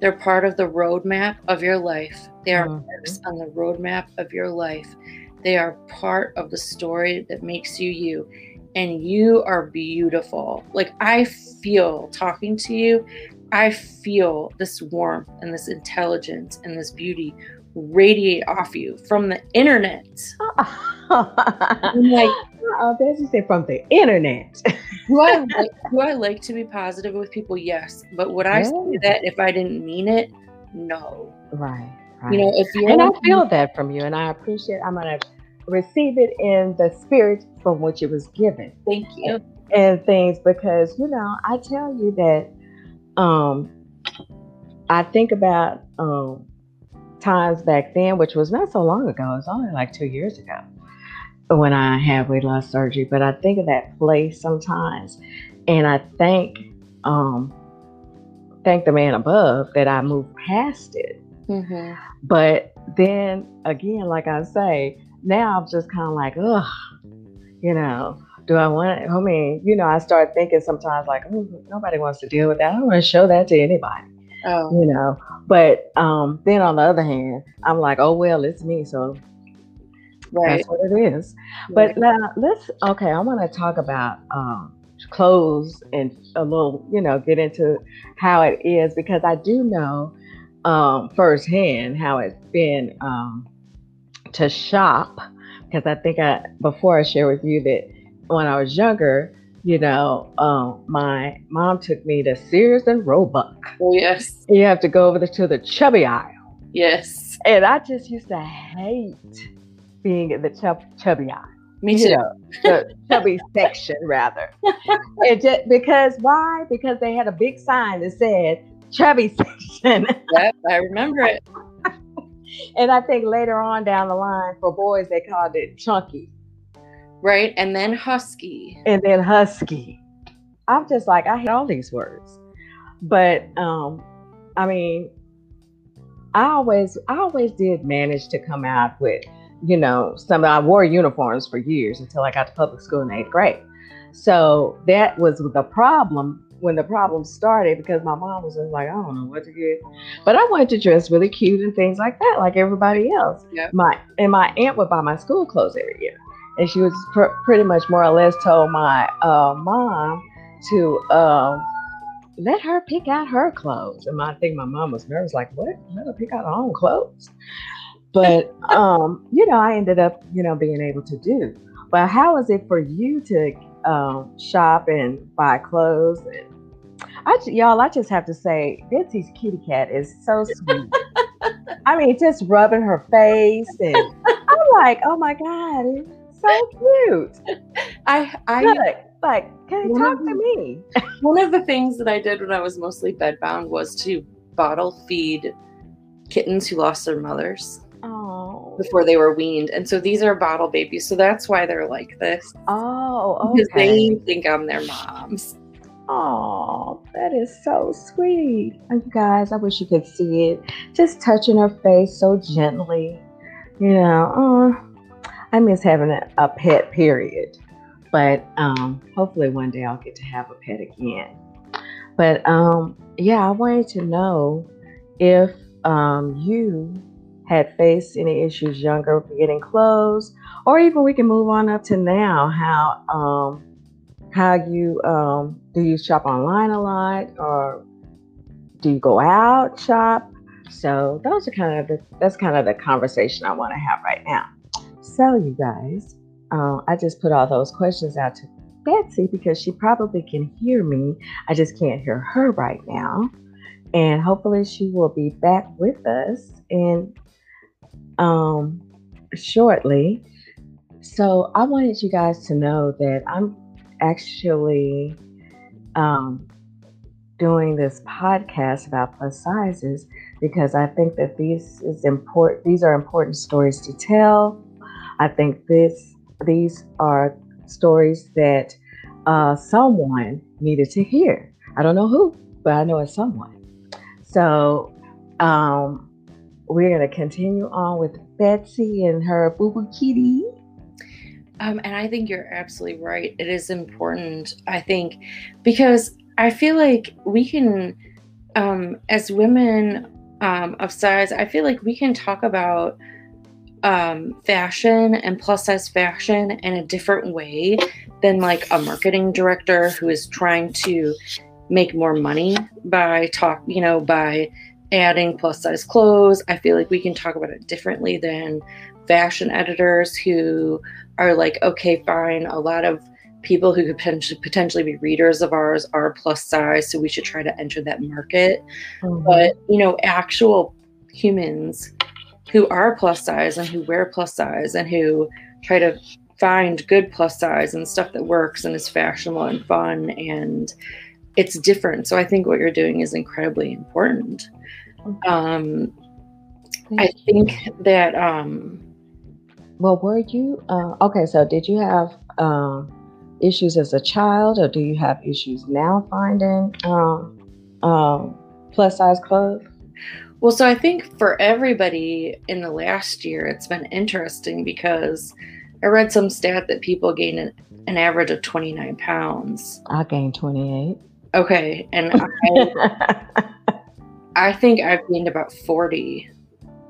They're part of the roadmap of your life. They are Mhm. marks on the roadmap of your life. They are part of the story that makes you you. And you are beautiful. Like I feel talking to you, I feel this warmth and this intelligence and this beauty radiate off you from the internet. I'm like, oh, that's you say from the internet. do I like, do I like to be positive with people? Yes, but would I say that if I didn't mean it? No. right, right. You know, if you're and I feel that from you, and I appreciate. I'm gonna receive it in the spirit from which it was given. thank you. and things because you know I tell you that um I think about um times back then which was not so long ago it was only like 2 years ago when I had weight loss surgery but I think of that place sometimes and I thank um thank the man above that I moved past it Mhm. but then again, like I say, now I'm just kind of like, ugh, you know, do I want it? I mean, you know, I start thinking sometimes like, nobody wants to deal with that. I don't want to show that to anybody, Oh, you know. But um, then on the other hand, I'm like, oh well, it's me, so right. that's what it is. But now let's okay. I want to talk about um, clothes and a little, you know, get into how it is because I do know um, firsthand how it's been um, to shop. Because I think I before I shared with you that when I was younger, you know, um, my mom took me to Sears and Roebuck. yes. You have to go over to the chubby aisle. Yes. And I just used to hate being in the chub- chubby aisle Me you too. know, the chubby section rather. It just, because why? Because they had a big sign that said chubby section. Yep, I remember it. and I think later on down the line for boys they called it chunky Right. And then husky. and then husky. I'm just like I hate all these words. But um I mean I always I always did manage to come out with, you know, some I wore uniforms for years until I got to public school in eighth grade. So that was the problem when the problem started because my mom was just like, I don't know what to get. But I wanted to dress really cute and things like that, like everybody else. My and my aunt would buy my school clothes every year. And she was pr- pretty much more or less told my uh, mom to um, let her pick out her clothes. And my, I think my mom was nervous, like, what? Let her pick out her own clothes. But, um, you know, I ended up, you know, being able to do. But how is it for you to um, shop and buy clothes? And I, y'all, I just have to say, Betsy's kitty cat is so sweet. I mean, just rubbing her face, and I'm like, oh my god, so cute. I I Look, like, can you talk to me? one of the things that I did when I was mostly bedbound was to bottle feed kittens who lost their mothers Oh, before they were weaned. And so these are bottle babies. So that's why they're like this. oh, oh. Because they think I'm their moms. Oh, that is so sweet. And you guys, I wish you could see it. Just touching her face so gently. You know, oh, I miss having a, a pet, period. But um, hopefully one day I'll get to have a pet again. But um, yeah, I wanted to know if um, you had faced any issues younger with getting clothes, or even we can move on up to now. How um, how you um, do you shop online a lot, or do you go out shop? So those are kind of the that's kind of the conversation I want to have right now. So you guys, uh, I just put all those questions out to Betsy because she probably can hear me. I just can't hear her right now. And hopefully she will be back with us in um, shortly. So I wanted you guys to know that I'm actually um, doing this podcast about plus sizes because I think that these is important. These are important stories to tell. I think this these are stories that uh, someone needed to hear. I don't know who, but I know it's someone. So um, we're going to continue on with Betsy and her boo boo kitty. Um, and I think you're absolutely right. It is important, I think, because I feel like we can, um, as women um, of size, I feel like we can talk about um, fashion and plus size fashion in a different way than like a marketing director who is trying to make more money by talk, you know, by adding plus size clothes. I feel like we can talk about it differently than fashion editors who are like, okay, fine, a lot of people who could potentially, be readers of ours are plus size, so we should try to enter that market. Mm-hmm. But, you know, actual humans who are plus size and who wear plus size and who try to find good plus size and stuff that works and is fashionable and fun and it's different. So I think what you're doing is incredibly important. Um, I think that. Um, well, were you uh, okay? So did you have uh, issues as a child, or do you have issues now finding um, um, plus size clothes? Well, so I think for everybody in the last year, it's been interesting because I read some stat that people gain an, an average of 29 pounds. I gained 28. Okay. And I, I think I've gained about 40.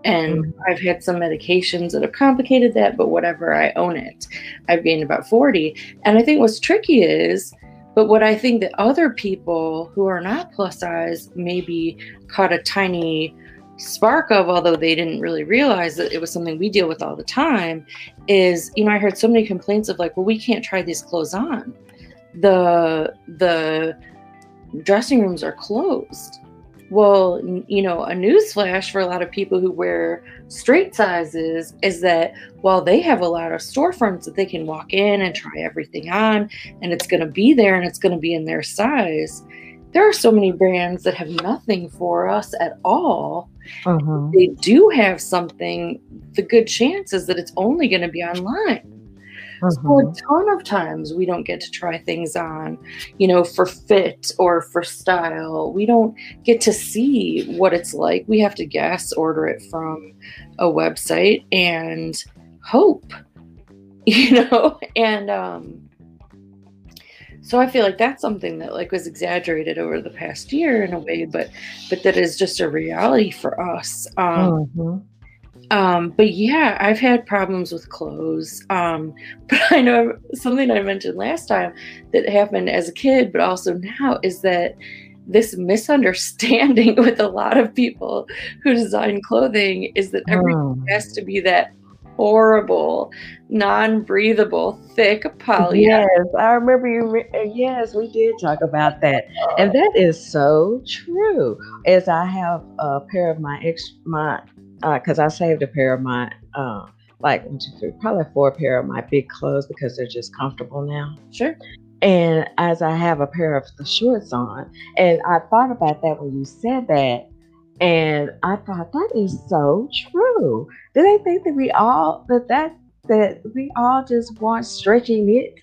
And mm-hmm. I've had some medications that have complicated that, but whatever, I own it. I've gained about 40. And I think what's tricky is, but what I think that other people who are not plus size maybe caught a tiny spark of, although they didn't really realize that it was something we deal with all the time, is you know, I heard so many complaints of like, well, we can't try these clothes on. The the dressing rooms are closed. Well, you know, a newsflash for a lot of people who wear straight sizes is that while they have a lot of storefronts that they can walk in and try everything on, and it's going to be there and it's going to be in their size, there are so many brands that have nothing for us at all. Uh-huh. They do have something, the good chance is that it's only going to be online. So a mm-hmm. ton of times we don't get to try things on, you know, for fit or for style. We don't get to see what it's like. We have to guess, order it from a website and hope, you know, and um so I feel like that's something that like was exaggerated over the past year in a way, but but that is just a reality for us. Um, mm-hmm. Um, but yeah, I've had problems with clothes. Um, but I know something I mentioned last time that happened as a kid, but also now is that this misunderstanding with a lot of people who design clothing is that everything oh. has to be that horrible, non-breathable, thick poly. Yes, I remember you. Yes, we did talk about that, and that is so true. As I have a pair of my ex, my because uh, I saved a pair of my uh, like one, two, three, probably four pair of my big clothes because they're just comfortable now. Sure. And as I have a pair of the shorts on, and I thought about that when you said that, and I thought that is so true. Do they think that we all that that that we all just want stretchy knit?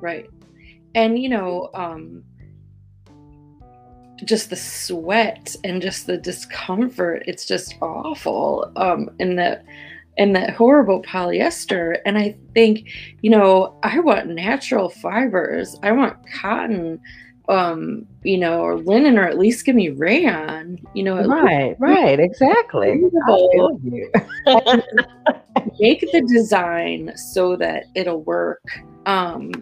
Right. And you know, um, just the sweat and just the discomfort it's just awful um in that in that horrible polyester and i think you know i want natural fibers i want cotton um you know or linen or at least give me rayon you know right right exactly make the design so that it'll work um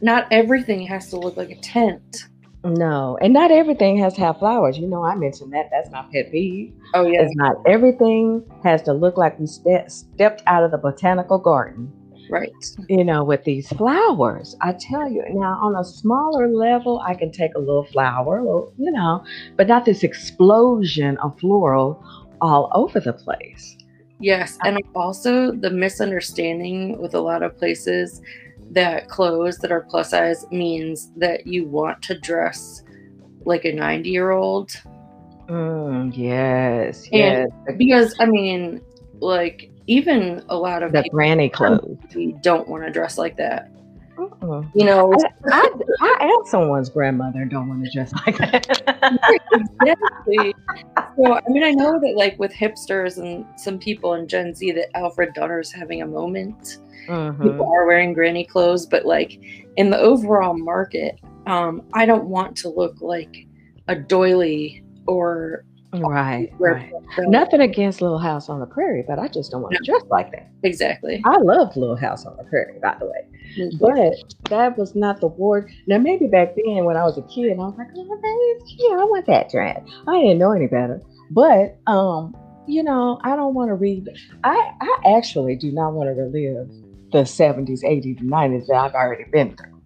not everything has to look like a tent no, and not everything has to have flowers. You know, I mentioned that. That's my pet peeve. Oh yeah, it's not everything has to look like we ste- stepped out of the botanical garden. Right. You know, with these flowers, I tell you now, on a smaller level, I can take a little flower, a little, you know, but not this explosion of floral all over the place. Yes, and also the misunderstanding with a lot of places that clothes that are plus size means that you want to dress like a 90 year old. Mm, yes, And- yes. Because, I mean, like, even a lot of The granny clothes. We don't want to dress like that. Mm-mm. You know, I, I am someone's grandmother don't want to dress like that. exactly. So, I mean, I know that, like, with hipsters and some people in Gen Z, that Alfred Dunner's having a moment. Mhm. People are wearing granny clothes, but, like, in the overall market, um, I don't want to look like a doily or Right, right. Nothing against Little House on the Prairie, but I just don't want to dress like that. exactly. I love Little House on the Prairie, by the way. But that was not the ward. Now, maybe back then when I was a kid, I was like, oh, that is cute. I want that dress. I didn't know any better. But, um, you know, I don't want to read. I, I actually do not want to relive the 70s, 80s, 90s that I've already been through,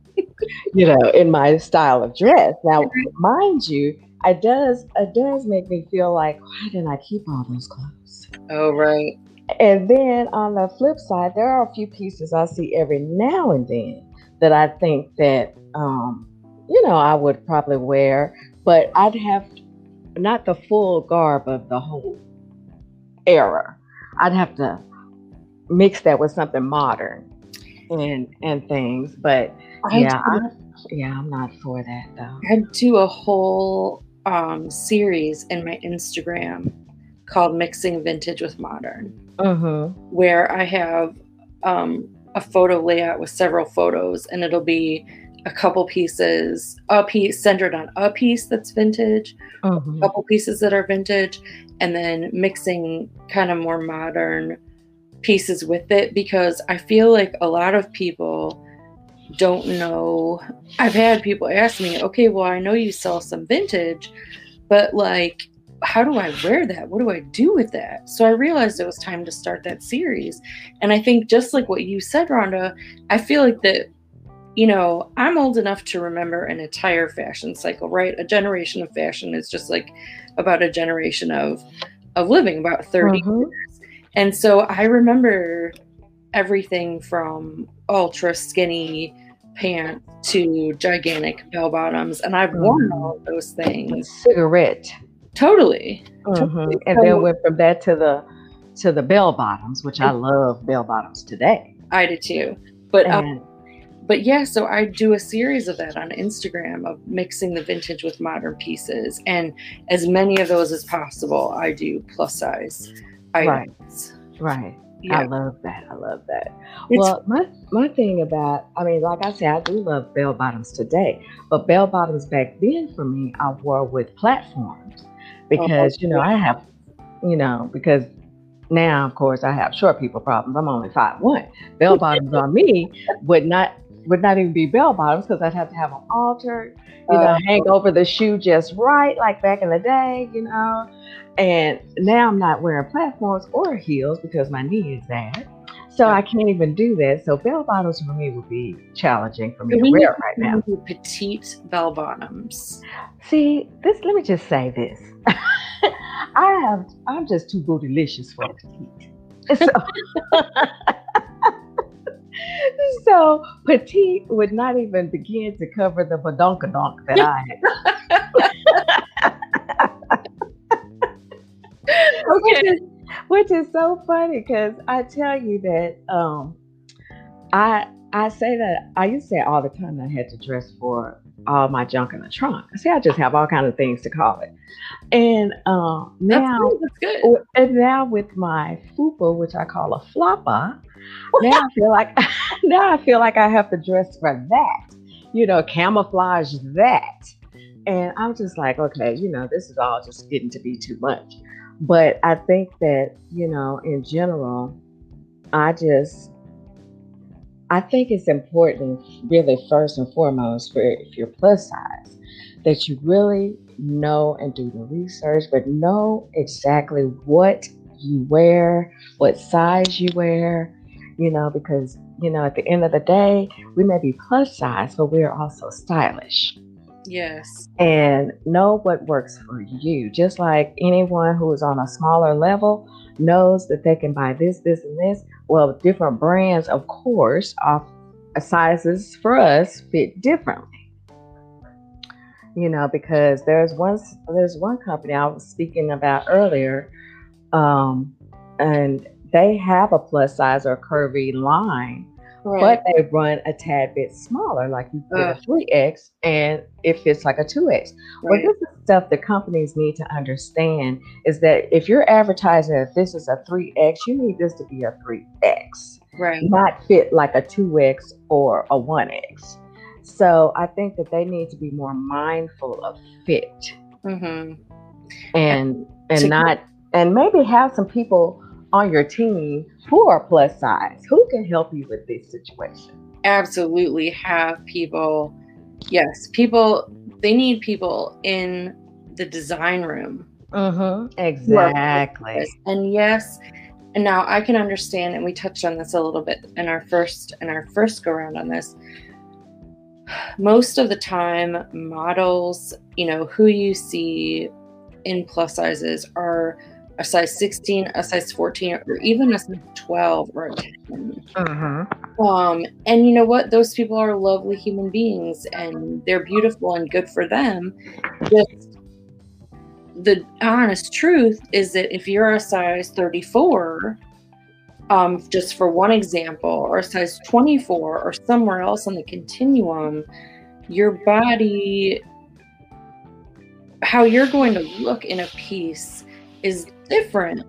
you know, in my style of dress. Now, mind you, it does, it does make me feel like, why didn't I keep all those clothes? Oh, right. And then on the flip side, there are a few pieces I see every now and then that I think that um, you know I would probably wear, but I'd have not the full garb of the whole era. I'd have to mix that with something modern and and things. But I yeah, do- I, yeah, I'm not for that though. I do a whole um, series in my Instagram called Mixing Vintage with Modern, Mm-hmm. where I have um, a photo layout with several photos, and it'll be a couple pieces, a piece centered on a piece that's vintage, a Mm-hmm. couple pieces that are vintage, and then mixing kind of more modern pieces with it because I feel like a lot of people don't know. I've had people ask me, okay, well, I know you sell some vintage, but like, how do I wear that? What do I do with that? So I realized it was time to start that series. And I think just like what you said, Rhonda, I feel like that, you know, I'm old enough to remember an entire fashion cycle, right? A generation of fashion is just like about a generation of of living, about 30 Mhm. years. And so I remember everything from ultra skinny pants to gigantic bell bottoms. And I've worn Mhm. all of those things. Cigarette. Totally. Mhm. And So- then went from that to the to the bell bottoms, which I love bell bottoms today. I did too. But um, but yeah, so I do a series of that on Instagram of mixing the vintage with modern pieces, and as many of those as possible, I do plus size Right. items. right. Yeah, I love that. I love that. It's- well, my my thing about I mean, like I said, I do love bell bottoms today, but bell bottoms back then for me, I wore with platforms because you know I have, you know, because now of course I have short people problems. I'm only five one. Bell bottoms on me would not would not even be bell bottoms because I'd have to have them altered, you know, Uh, hang over the shoe just right, like back in the day, you know. And now I'm not wearing platforms or heels because my knee is bad. So I can't even do that. So bell bottoms for me would be challenging for me to wear right now. petite bell bottoms. See, this let me just say this. I have I'm just too bootylicious for petite. So, so petite would not even begin to cover the badonkadonk that I have. which is which is so funny because I tell you that um I I say that I used to say all the time I had to dress for all my junk in the trunk. See, I just have all kind of things to call it. And um That's now good. That's good. and now with my fupa, which I call a flopper, now I feel like now I feel like I have to dress for that, you know, camouflage that. And I'm just like, okay, you know, this is all just getting to be too much. But I think that, you know, in general, I just I think it's important, really, first and foremost, for if you're plus size, that you really know and do the research, but know exactly what you wear, what size you wear, you know, because, you know, at the end of the day, we may be plus size, but we're also stylish. Yes. And know what works for you. Just like anyone who is on a smaller level knows that they can buy this, this, and this. Well, different brands, of course, off sizes for us fit differently. you know, because there's one there's one company I was speaking about earlier, um, and they have a plus size or curvy line, Right. but they run a tad bit smaller, like you get Ugh. a three X, and it fits like a two X. Well, this is stuff that companies need to understand is that if you're advertising that this is a 3X, you need this to be a 3X, right. not fit like a 2X or a 1X. So I think that they need to be more mindful of fit hmm and and To- not and maybe have some people on your team who are plus size who can help you with this situation. Absolutely have people. Yes, people. They need people in the design room Mm-hmm. Exactly. And yes, and now I can understand, and we touched on this a little bit in our first in our first go around on this. Most of the time, models, you know, who you see in plus sizes are a size 16, a size 14, or even a size 12 or a 10. Mm-hmm. Um, and you know what? Those people are lovely human beings and they're beautiful and good for them. Just the honest truth is that if you're a size 34, um, just for one example, or a size 24, or somewhere else on the continuum, your body, how you're going to look in a piece is different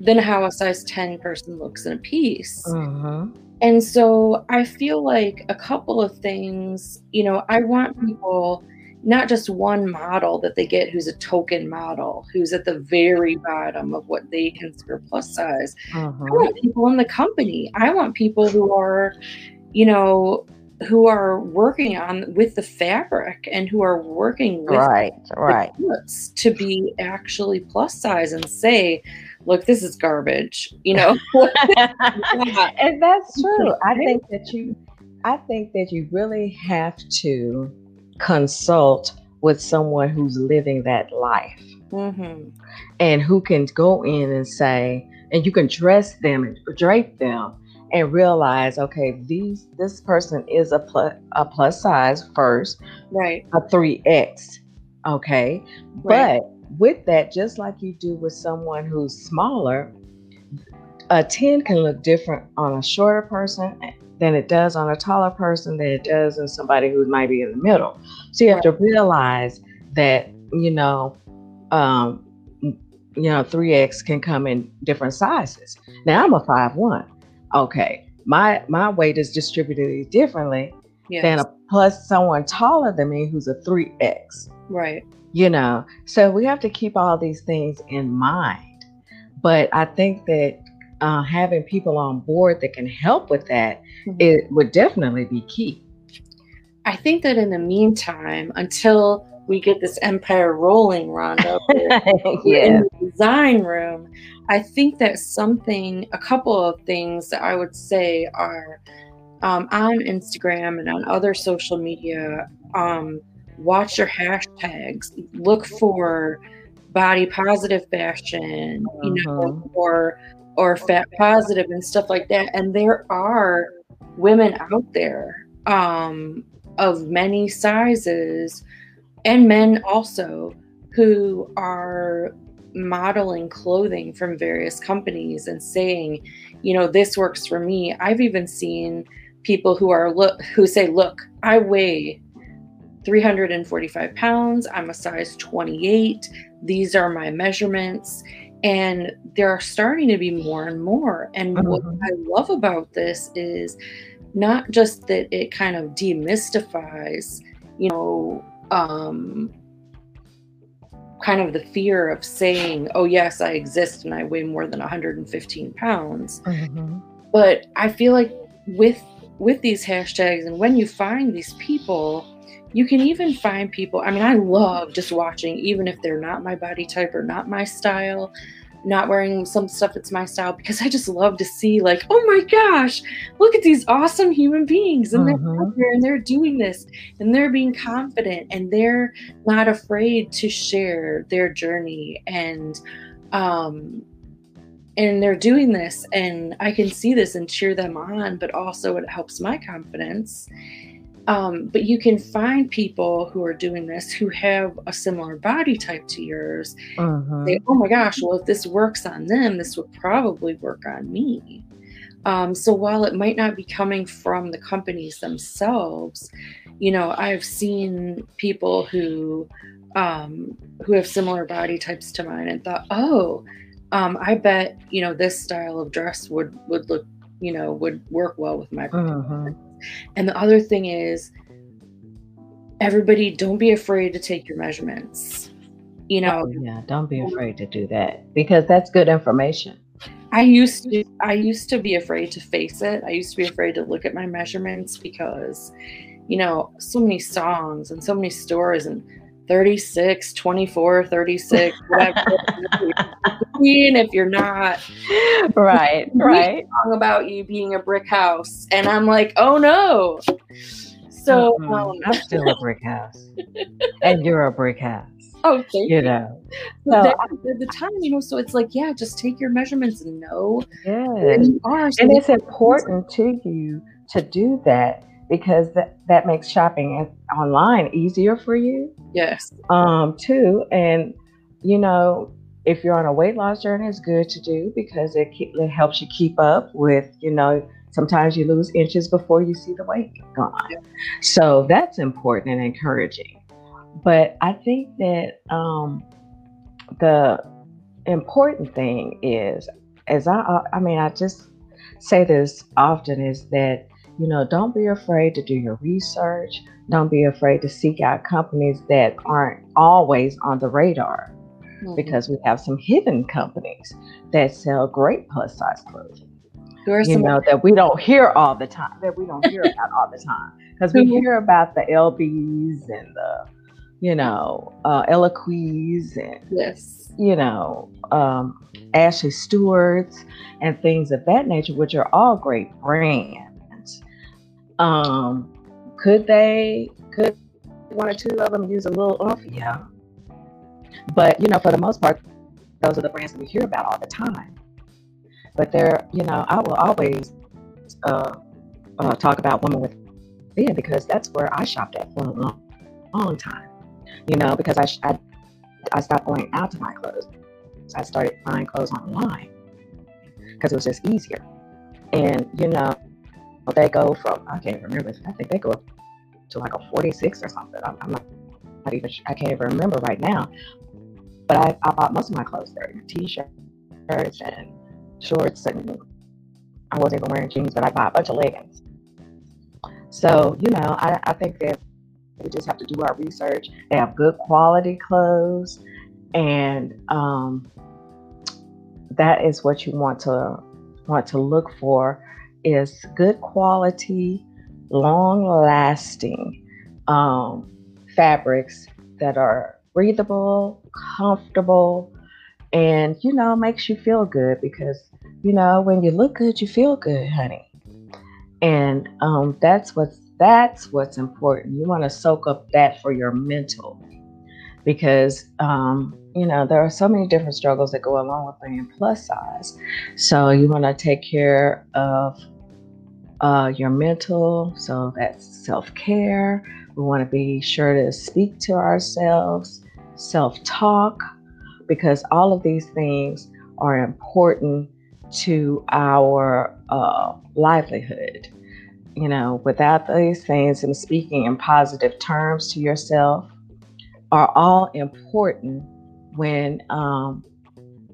than how a size 10 person looks in a piece. Mm-hmm. And so I feel like a couple of things, you know, I want people, not just one model that they get who's a token model, who's at the very bottom of what they consider plus size. I Mm-hmm. want people in the company. I want people who are, you know, who are working on with the fabric and who are working with Right, right. to be actually plus size and say, look, this is garbage, you know. and that's true. I think that you I think that you really have to consult with someone who's living that life hmm and who can go in and say and you can dress them and drape them and realize okay these this person is a plus a plus size first Right. a 3x okay? Right. but with that just like you do with someone who's smaller a 10 can look different on a shorter person than it does on a taller person than it does in somebody who might be in the middle. So you have to realize that you know um you know 3x can come in different sizes. Now i'm a 5'1 okay my my weight is distributed differently Yes. than a plus someone taller than me who's a 3x right. you know so we have to keep all these things in mind but i think that uh, having people on board that can help with that Mhm. it would definitely be key I think that in the meantime, until we get this empire rolling, Rhonda, we're in the design room, I think that something, a couple of things that I would say are um, on Instagram and on other social media, um, watch your hashtags, look for body positive fashion, you know, or or fat positive and stuff like that. And there are women out there um, of many sizes and men also who are modeling clothing from various companies and saying, you know, this works for me. I've even seen people who are look who say, look, I weigh 345 pounds. I'm a size 28. These are my measurements. And there are starting to be more and more. And what Mhm. I love about this is not just that it kind of demystifies, you know, um, kind of the fear of saying, oh, yes, I exist and I weigh more than 115 pounds Mhm. but i feel like with with these hashtags and when you find these people you can even find people i mean i love just watching even if they're not my body type or not my style not wearing some stuff that's my style because i just love to see like oh my gosh look at these awesome human beings and they're Mhm. out there and they're doing this and they're being confident and they're not afraid to share their journey and um and they're doing this and i can see this and cheer them on but also it helps my confidence Um, but you can find people who are doing this who have a similar body type to yours. Mhm. Say, oh my gosh, well, if this works on them, this would probably work on me. Um, so while it might not be coming from the companies themselves, you know, I've seen people who um, who have similar body types to mine and thought, oh, um, I bet you know this style of dress would would look, you know, would work well with my Mhm. And the other thing is, everybody don't be afraid to take your measurements. You know, Oh, yeah, don't be afraid to do that because that's good information. I used to I used to be afraid to face it. I used to be afraid to look at my measurements because, you know, so many songs and so many stores and 36, 24, 36, whatever. and if you're not right, right. song about you being a brick house. And I'm like, oh no. So Mhm. um, I'm still a brick house, and you're a brick house. oh thank You know, So, that- at the time, you know, so it's like, yeah, just take your measurements and know yes. you are. So and it's important to you to do that because that that makes shopping online easier for you yes, um too and you know if you're on a weight loss journey it's good to do because it, keep, it helps you keep up with you know sometimes you lose inches before you see the weight gone. Yeah. so that's important and encouraging. But i think that um the important thing is as i i mean i just say this often is that you know don't be afraid to do your research don't be afraid to seek out companies that aren't always on the radar Mhm. because we have some hidden companies that sell great plus size clothing you some know that we don't hear all the time that we don't hear about all the time because we hear about the lbs and the you know uh Eloquiis and yes, you know, um, Ashley Stewart's and things of that nature, which are all great brands. Um, could they, could one or two of them use a little oomph? Yeah. But, you know, for the most part, those are the brands that we hear about all the time. But they're, you know, I will always uh, uh, talk about women with thin because that's where I shopped at for a long, long time. You know, because I, I I stopped going out to buy clothes. I started buying clothes online because it was just easier. And you know, they go from I can't remember. I think they go up to like a 46 or something. I'm, I'm not, not even. I can't even remember right now. But I, I bought most of my clothes there: t-shirts and shorts, and I wasn't even wearing jeans, but I bought a bunch of leggings. So you know, I, I think that we just have to do our research. They have good quality clothes, and um, that is what you want to want to look for is good quality, long lasting um, fabrics that are breathable, comfortable, and you know makes you feel good because you know when you look good, you feel good, honey. And um, that's what's that's what's important. You want to soak up that for your mental because um, you know there are so many different struggles that go along with being plus size. So you want to take care of uh, your mental. So that's self care. We want to be sure to speak to ourselves, self talk, because all of these things are important to our uh, livelihood you know, without these things and speaking in positive terms to yourself are all important when um,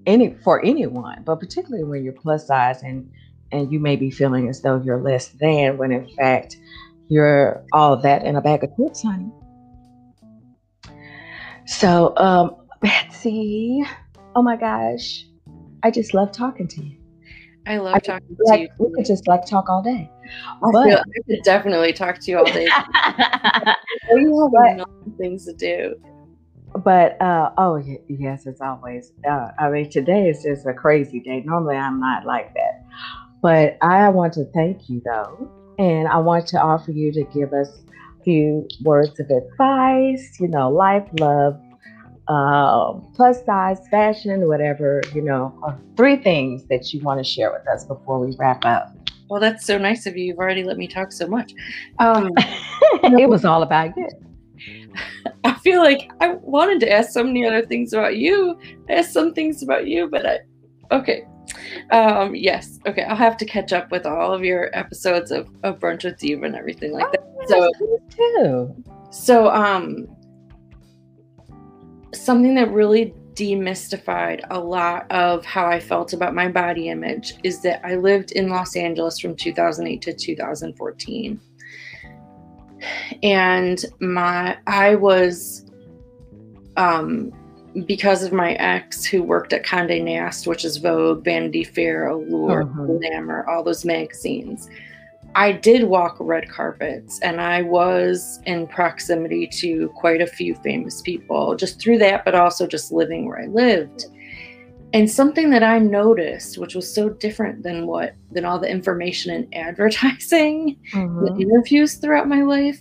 any for anyone, but particularly when you're plus size and and you may be feeling as though you're less than when in fact you're all that in a bag of chips, honey. So, um, Betsy, oh my gosh, I just love talking to you. I love I talking to Like you. we could just like talk all day. I, but- feel, I could definitely talk to you all day. You a million things to do. But uh, oh yes, it's always. Uh, I mean, today is just a crazy day. Normally, I'm not like that. But I want to thank you though, and I want to offer you to give us a few words of advice. You know, life, love, uh, plus size fashion, whatever, you know, three things that you want to share with us before we wrap up. Well, that's so nice of you. You've already let me talk so much. Um, it was all about you. I feel like I wanted to ask so many other things about you. I asked some things about you, but I, okay. Um, yes. Okay. I'll have to catch up with all of your episodes of, of Brunch with Diva and everything like that. Oh, So, too. so, um, something that really demystified a lot of how I felt about my body image is that I lived in Los Angeles from 2008 to 2014. And my I was um because of my ex who worked at Condé Nast, which is Vogue, Vanity Fair, Allure, Mhm. Glamour, all those magazines. I did walk red carpets and I was in proximity to quite a few famous people just through that, but also just living where I lived. And something that I noticed, which was so different than what than all the information in advertising, Mhm. the interviews throughout my life,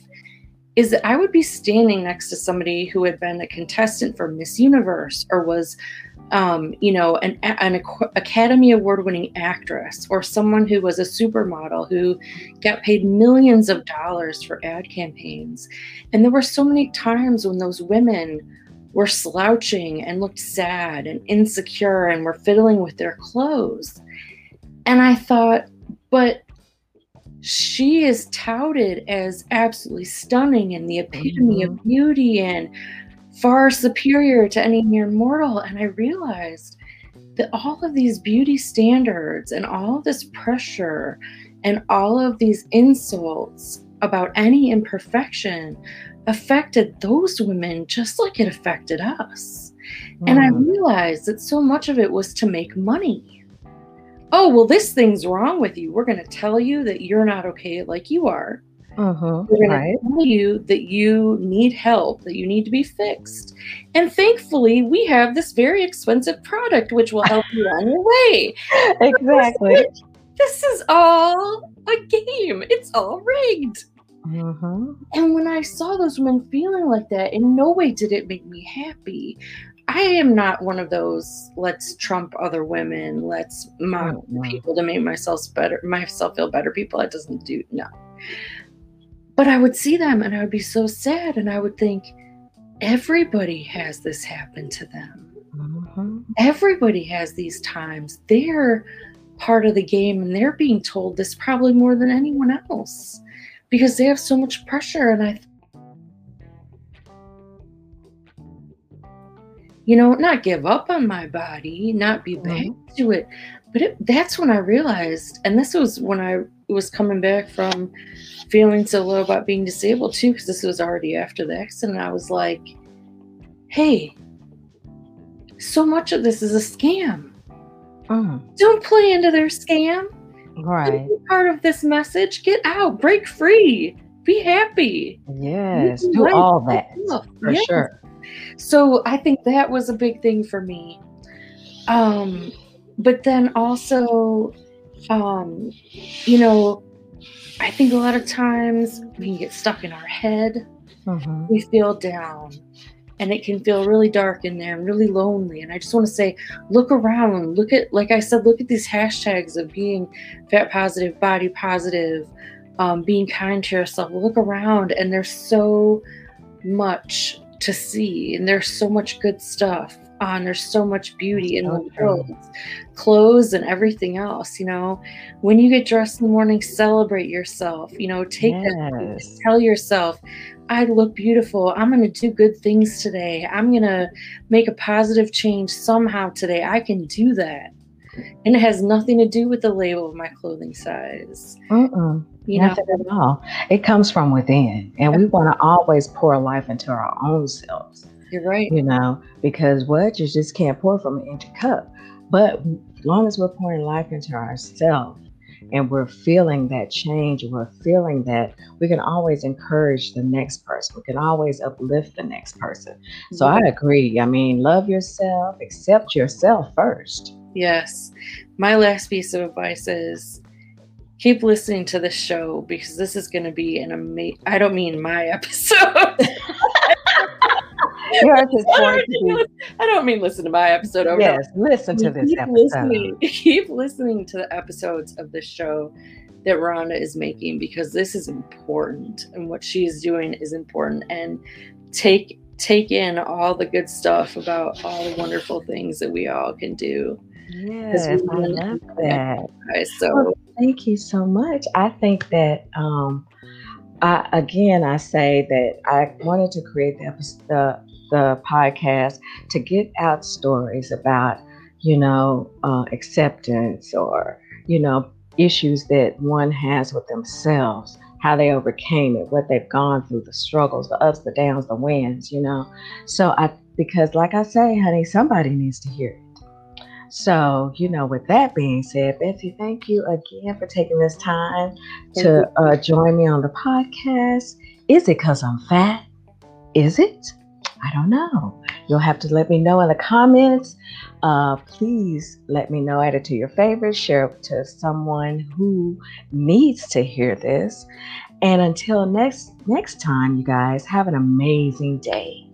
is that I would be standing next to somebody who had been a contestant for Miss Universe or was um, you know, an, an Academy Award winning actress or someone who was a supermodel who got paid millions of dollars for ad campaigns. And there were so many times when those women were slouching and looked sad and insecure and were fiddling with their clothes. And I thought, but she is touted as absolutely stunning and the epitome of beauty and far superior to any mere mortal. And I realized that all of these beauty standards and all of this pressure and all of these insults about any imperfection affected those women just like it affected us. And I Mm. realized that so much of it was to make money. Oh, well, this thing's wrong with you. We're going to tell you that you're not okay like you are. Mhm. We're going Right. to tell you that you need help, that you need to be fixed. And thankfully, we have this very expensive product which will help you on your way. Exactly. This is all a game, it's all rigged. Mhm. And when I saw those women feeling like that, in no way did it make me happy. I am not one of those let's trump other women, let's mock Mm-mm. people to make myself better myself feel better people. That doesn't do no. But I would see them and I would be so sad and I would think everybody has this happen to them. Mhm. Everybody has these times. They're part of the game and they're being told this probably more than anyone else because they have so much pressure and I you know, not give up on my body, not be back to it. But it, that's when I realized, and this was when I was coming back from feeling so low about being disabled too, because this was already after the accident. I was like, hey, so much of this is a scam. Mm. Don't play into their scam. Right. Be part of this message. Get out, break free, be happy. Yes. Do all that yourself. for Yes. sure. So I think that was a big thing for me. Um, but then also, um, you know, I think a lot of times we can get stuck in our head. Mhm. We feel down, and it can feel really dark in there and really lonely. And I just want to say, look around. Look at, like I said, look at these hashtags of being fat positive, body positive, um, being kind to yourself. Look around, and there's so much to see, and there's so much good stuff. On there's so much beauty in the So world, clothes and everything else. You know, when you get dressed in the morning, celebrate yourself. You know, take that tell yourself i look beautiful i'm going to do good things today i'm going to make a positive change somehow today i can do that and it has nothing to do with the label of my clothing size Mm-mm. You know Nothing at all. It comes from within, and we want to always pour life into our own selves. you're right You know, because what you just can't pour from an empty cup. But as long as we're pouring life into ourselves and we're feeling that change, we're feeling that we can always encourage the next person. We can always uplift the next person. So I agree. I mean, love yourself, accept yourself first. yes my last piece of advice is keep listening to this show because this is going to be an amazing i don't mean my episode Yours is going to be. I don't mean listen to my episode over. Yes, listen to this keep episode. listening. Keep listening to the episodes of the show that Rhonda is making because this is important and what she is doing is important. And take take in all the good stuff about all the wonderful things that we all can do. Yes, I love that. So Well, thank you so much. I think that um, I, again, I say that I wanted to create the, the the podcast to get out stories about, you know, uh, acceptance or you know issues that one has with themselves, how they overcame it, what they've gone through, the struggles, the ups, the downs, the wins, you know. So I, because like I say, honey, somebody needs to hear it. So, you know, with that being said, Betsy, thank you again for taking this time Thank to uh, join me on the podcast. Is it because I'm fat? Is it? I don't know. You'll have to let me know in the comments. Uh, please let me know. Add it to your favorites. Share it to someone who needs to hear this. And until next next time, you guys have an amazing day.